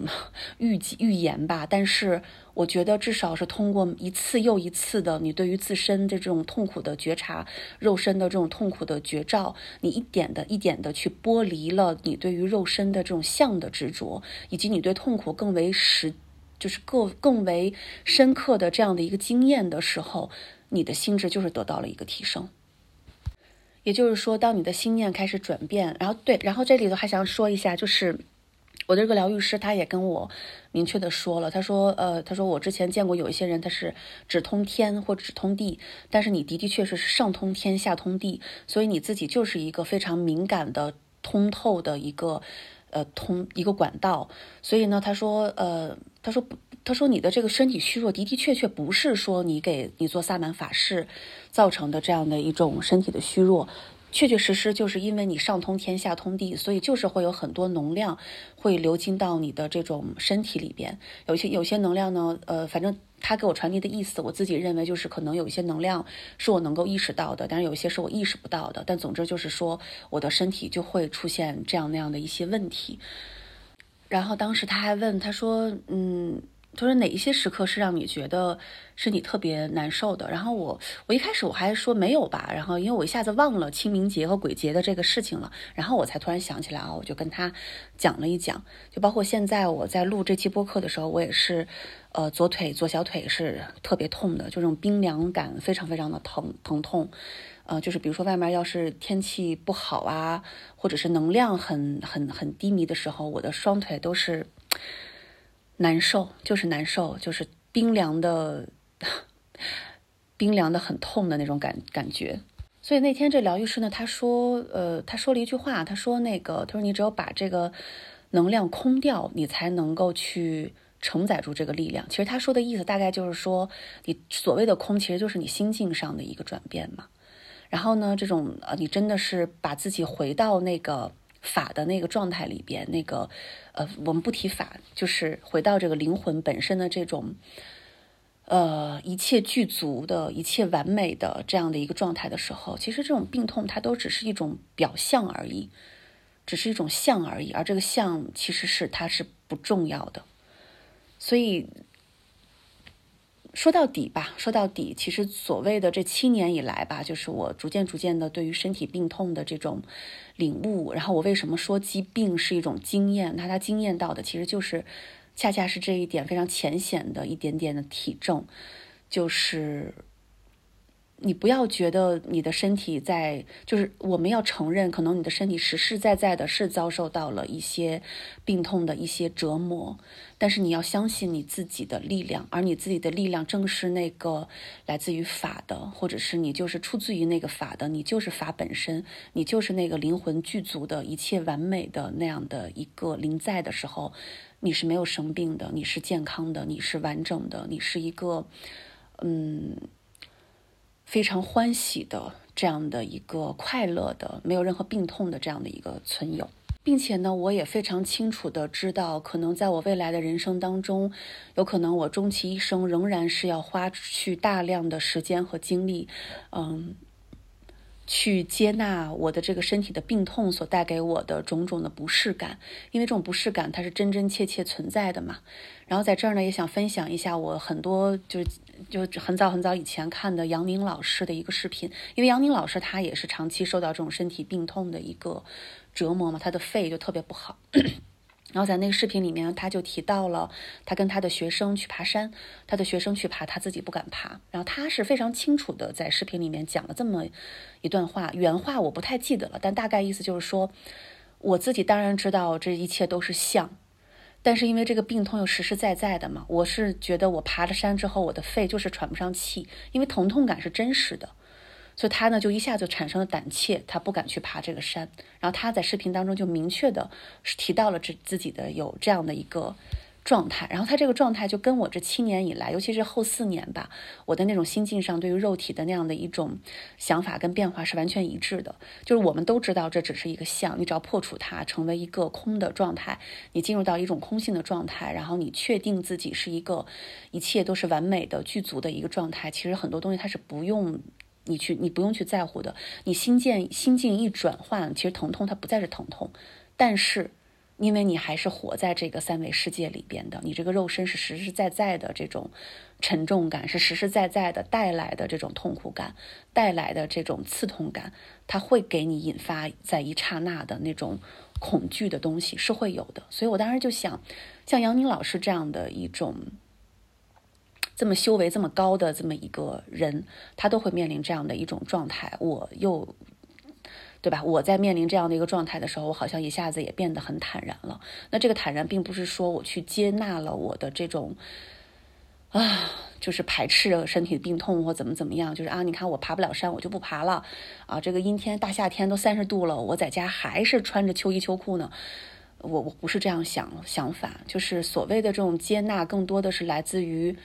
预预言吧？但是我觉得，至少是通过一次又一次的你对于自身的这种痛苦的觉察，肉身的这种痛苦的觉照，你一点的一点的去剥离了你对于肉身的这种相的执着，以及你对痛苦更为实，就是更更为深刻的这样的一个经验的时候，你的心智就是得到了一个提升。也就是说，当你的心念开始转变，然后对，然后这里头还想说一下，就是。我的这个疗愈师，他也跟我明确的说了，他说，呃，他说我之前见过有一些人，他是只通天或者只通地，但是你的的确确是上通天下通地，所以你自己就是一个非常敏感的通透的一个，呃，通一个管道。所以呢，他说，呃，他说，他说你的这个身体虚弱的的确确不是说你给你做萨满法事造成的这样的一种身体的虚弱。确确实实就是因为你上通天下通地，所以就是会有很多能量会流经到你的这种身体里边。有些有些能量呢，呃，反正他给我传递的意思，我自己认为就是可能有一些能量是我能够意识到的，但是有一些是我意识不到的。但总之就是说，我的身体就会出现这样那样的一些问题。然后当时他还问他说：“嗯，他说哪一些时刻是让你觉得身体特别难受的？然后我我一开始我还说没有吧，然后因为我一下子忘了清明节和鬼节的这个事情了，然后我才突然想起来啊，我就跟他讲了一讲，就包括现在我在录这期播客的时候，我也是，呃，左腿左小腿是特别痛的，就这种冰凉感非常非常的疼疼痛，呃，就是比如说外面要是天气不好啊，或者是能量很很很低迷的时候，我的双腿都是。难受 就是难受，就是冰凉的，冰凉的很痛的那种感感觉。所以那天这疗愈师呢，他说，呃，他说了一句话，他说那个，他说你只有把这个能量空掉，你才能够去承载住这个力量。其实他说的意思大概就是说，你所谓的空，其实就是你心境上的一个转变嘛。然后呢，这种呃，你真的是把自己回到那个。法的那个状态里边，那个，呃，我们不提法，就是回到这个灵魂本身的这种，呃，一切具足的一切完美的这样的一个状态的时候，其实这种病痛它都只是一种表象而已，只是一种相而已，而这个相其实是它是不重要的，所以。说到底吧，说到底，其实所谓的这七年以来吧，就是我逐渐逐渐的对于身体病痛的这种领悟。然后我为什么说疾病是一种经验？那他经验到的其实就是恰恰是这一点非常浅显的一点点的体证，就是。你不要觉得你的身体在，就是我们要承认，可能你的身体实实在在的是遭受到了一些病痛的一些折磨，但是你要相信你自己的力量，而你自己的力量正是那个来自于法的，或者是你就是出自于那个法的，你就是法本身，你就是那个灵魂具足的一切完美的那样的一个灵在的时候，你是没有生病的，你是健康的，你是完整的，你是一个，嗯。非常欢喜的这样的一个快乐的，没有任何病痛的这样的一个存有，并且呢，我也非常清楚的知道，可能在我未来的人生当中，有可能我终其一生仍然是要花去大量的时间和精力，嗯。去接纳我的这个身体的病痛所带给我的种种的不适感，因为这种不适感它是真真切切存在的嘛。然后在这儿呢，也想分享一下我很多就是就很早很早以前看的杨宁老师的一个视频，因为杨宁老师他也是长期受到这种身体病痛的一个折磨嘛，他的肺就特别不好。然后在那个视频里面，他就提到了他跟他的学生去爬山，他的学生去爬，他自己不敢爬。然后他是非常清楚的在视频里面讲了这么一段话，原话我不太记得了，但大概意思就是说，我自己当然知道这一切都是相，但是因为这个病痛又实实在在的嘛，我是觉得我爬了山之后，我的肺就是喘不上气，因为疼痛感是真实的。所以他呢，就一下就产生了胆怯，他不敢去爬这个山。然后他在视频当中就明确的提到了这自己的有这样的一个状态。然后他这个状态就跟我这七年以来，尤其是后四年吧，我的那种心境上对于肉体的那样的一种想法跟变化是完全一致的。就是我们都知道这只是一个相，你只要破除它，成为一个空的状态，你进入到一种空性的状态，然后你确定自己是一个一切都是完美的具足的一个状态。其实很多东西它是不用。你去，你不用去在乎的。你心境心境一转换，其实疼痛它不再是疼痛，但是因为你还是活在这个三维世界里边的，你这个肉身是实实在在的这种沉重感，是实实在在的带来的这种痛苦感，带来的这种刺痛感，它会给你引发在一刹那的那种恐惧的东西是会有的。所以我当时就想，像杨宁老师这样的一种。这么修为这么高的这么一个人，他都会面临这样的一种状态。我又，对吧？我在面临这样的一个状态的时候，我好像一下子也变得很坦然了。那这个坦然，并不是说我去接纳了我的这种，啊，就是排斥身体的病痛或怎么怎么样。就是啊，你看我爬不了山，我就不爬了。啊，这个阴天大夏天都三十度了，我在家还是穿着秋衣秋裤呢。我我不是这样想想法，就是所谓的这种接纳，更多的是来自于。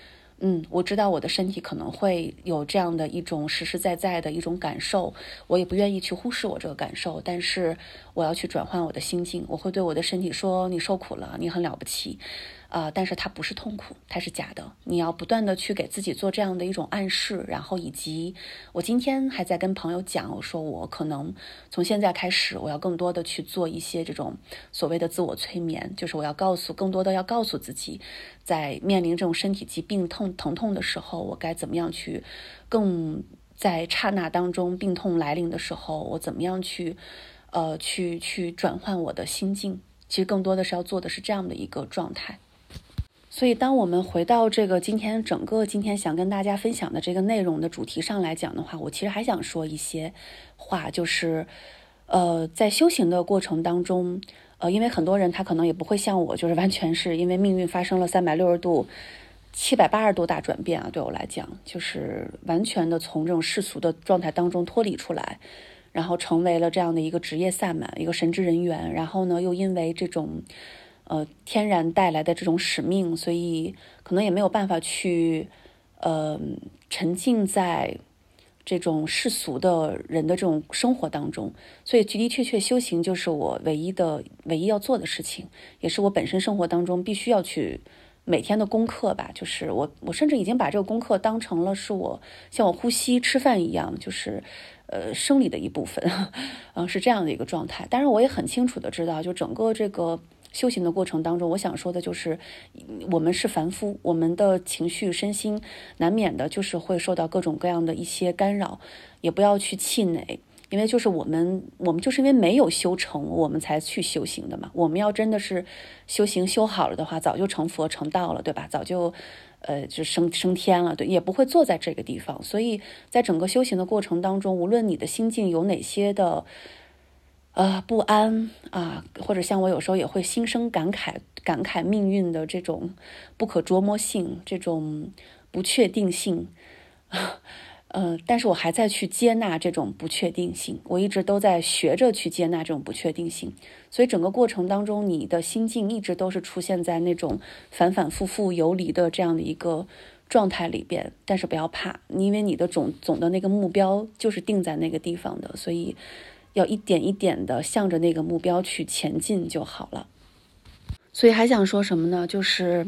嗯，我知道我的身体可能会有这样的一种实实在在的一种感受，我也不愿意去忽视我这个感受，但是我要去转换我的心境，我会对我的身体说：“你受苦了，你很了不起。”啊，但是它不是痛苦，它是假的。你要不断的去给自己做这样的一种暗示，然后以及我今天还在跟朋友讲，我说我可能从现在开始，我要更多的去做一些这种所谓的自我催眠，就是我要告诉更多的要告诉自己，在面临这种身体疾病痛疼痛的时候，我该怎么样去更在刹那当中病痛来临的时候，我怎么样去呃去去转换我的心境。其实更多的是要做的是这样的一个状态。所以，当我们回到这个今天整个今天想跟大家分享的这个内容的主题上来讲的话，我其实还想说一些话，就是，呃，在修行的过程当中，呃，因为很多人他可能也不会像我，就是完全是因为命运发生了三百六十度、七百八十度大转变啊。对我来讲，就是完全的从这种世俗的状态当中脱离出来，然后成为了这样的一个职业萨满，一个神职人员，然后呢，又因为这种。呃，天然带来的这种使命，所以可能也没有办法去，呃，沉浸在这种世俗的人的这种生活当中。所以的的确确，修行就是我唯一的、唯一要做的事情，也是我本身生活当中必须要去每天的功课吧。就是我，我甚至已经把这个功课当成了是我像我呼吸、吃饭一样，就是呃生理的一部分，嗯，是这样的一个状态。当然，我也很清楚的知道，就整个这个。修行的过程当中，我想说的就是，我们是凡夫，我们的情绪、身心难免的就是会受到各种各样的一些干扰，也不要去气馁，因为就是我们，我们就是因为没有修成，我们才去修行的嘛。我们要真的是修行修好了的话，早就成佛成道了，对吧？早就，呃，就升升天了，对，也不会坐在这个地方。所以在整个修行的过程当中，无论你的心境有哪些的。呃，不安啊，或者像我有时候也会心生感慨，感慨命运的这种不可捉摸性，这种不确定性。呃，但是我还在去接纳这种不确定性，我一直都在学着去接纳这种不确定性。所以整个过程当中，你的心境一直都是出现在那种反反复复游离的这样的一个状态里边。但是不要怕，因为你的总总的那个目标就是定在那个地方的，所以。要一点一点的向着那个目标去前进就好了。所以还想说什么呢？就是。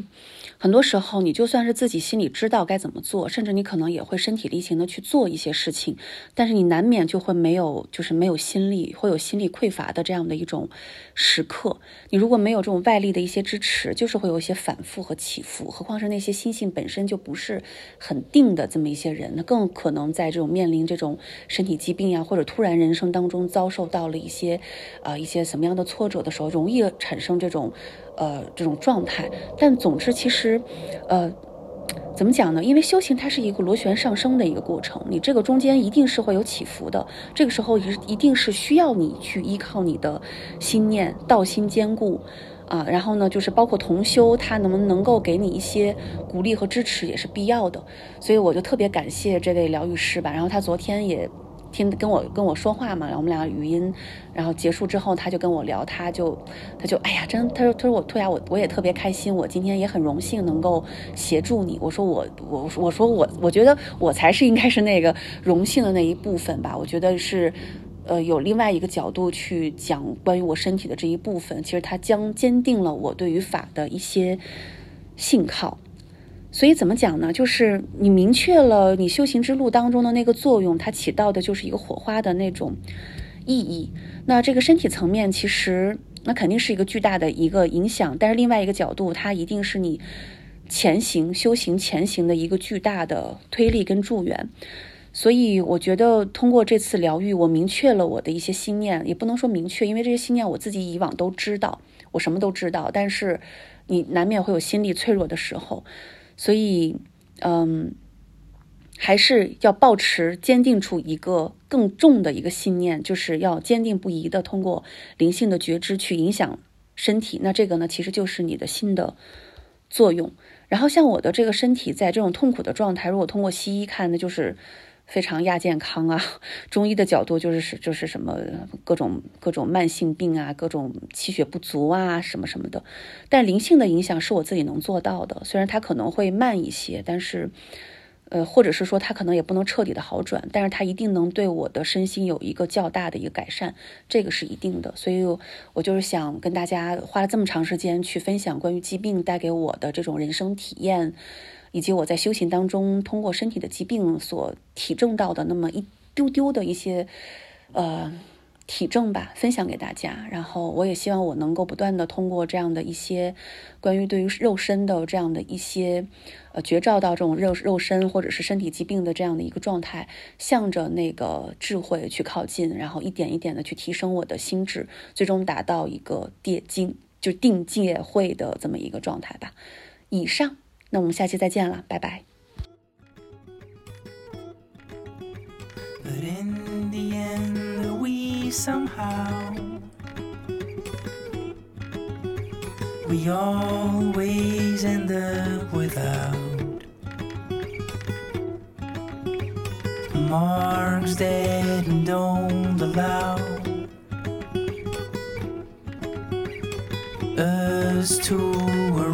很多时候，你就算是自己心里知道该怎么做，甚至你可能也会身体力行的去做一些事情，但是你难免就会没有，就是没有心力，会有心力匮乏的这样的一种时刻。你如果没有这种外力的一些支持，就是会有一些反复和起伏。何况是那些心性本身就不是很定的这么一些人，那更可能在这种面临这种身体疾病呀，或者突然人生当中遭受到了一些，呃，一些什么样的挫折的时候，容易产生这种。呃，这种状态，但总之，其实，呃，怎么讲呢？因为修行它是一个螺旋上升的一个过程，你这个中间一定是会有起伏的。这个时候一一定是需要你去依靠你的心念，道心坚固啊。然后呢，就是包括同修，他能不能够给你一些鼓励和支持，也是必要的。所以我就特别感谢这位疗愈师吧。然后他昨天也。听跟我跟我说话嘛，然后我们俩语音，然后结束之后，他就跟我聊，他就他就哎呀，真他说他说我兔雅我我也特别开心，我今天也很荣幸能够协助你。我说我我我说我我觉得我才是应该是那个荣幸的那一部分吧。我觉得是，呃，有另外一个角度去讲关于我身体的这一部分，其实它将坚定了我对于法的一些信靠。所以怎么讲呢？就是你明确了你修行之路当中的那个作用，它起到的就是一个火花的那种意义。那这个身体层面，其实那肯定是一个巨大的一个影响。但是另外一个角度，它一定是你前行修行前行的一个巨大的推力跟助缘。所以我觉得通过这次疗愈，我明确了我的一些心念，也不能说明确，因为这些心念我自己以往都知道，我什么都知道。但是你难免会有心力脆弱的时候。所以，嗯，还是要保持坚定出一个更重的一个信念，就是要坚定不移的通过灵性的觉知去影响身体。那这个呢，其实就是你的心的作用。然后，像我的这个身体在这种痛苦的状态，如果通过西医看，那就是。非常亚健康啊，中医的角度就是是就是什么各种各种慢性病啊，各种气血不足啊，什么什么的。但灵性的影响是我自己能做到的，虽然它可能会慢一些，但是，呃，或者是说它可能也不能彻底的好转，但是它一定能对我的身心有一个较大的一个改善，这个是一定的。所以，我就是想跟大家花了这么长时间去分享关于疾病带给我的这种人生体验，以及我在修行当中通过身体的疾病所体证到的那么一丢丢的一些，呃。体证吧，分享给大家。然后我也希望我能够不断的通过这样的一些关于对于肉身的这样的一些呃觉照到这种肉肉身或者是身体疾病的这样的一个状态，向着那个智慧去靠近，然后一点一点的去提升我的心智，最终达到一个定境就定界会的这么一个状态吧。以上，那我们下期再见了，拜拜。somehow. We always end up without marks that don't allow us to worry.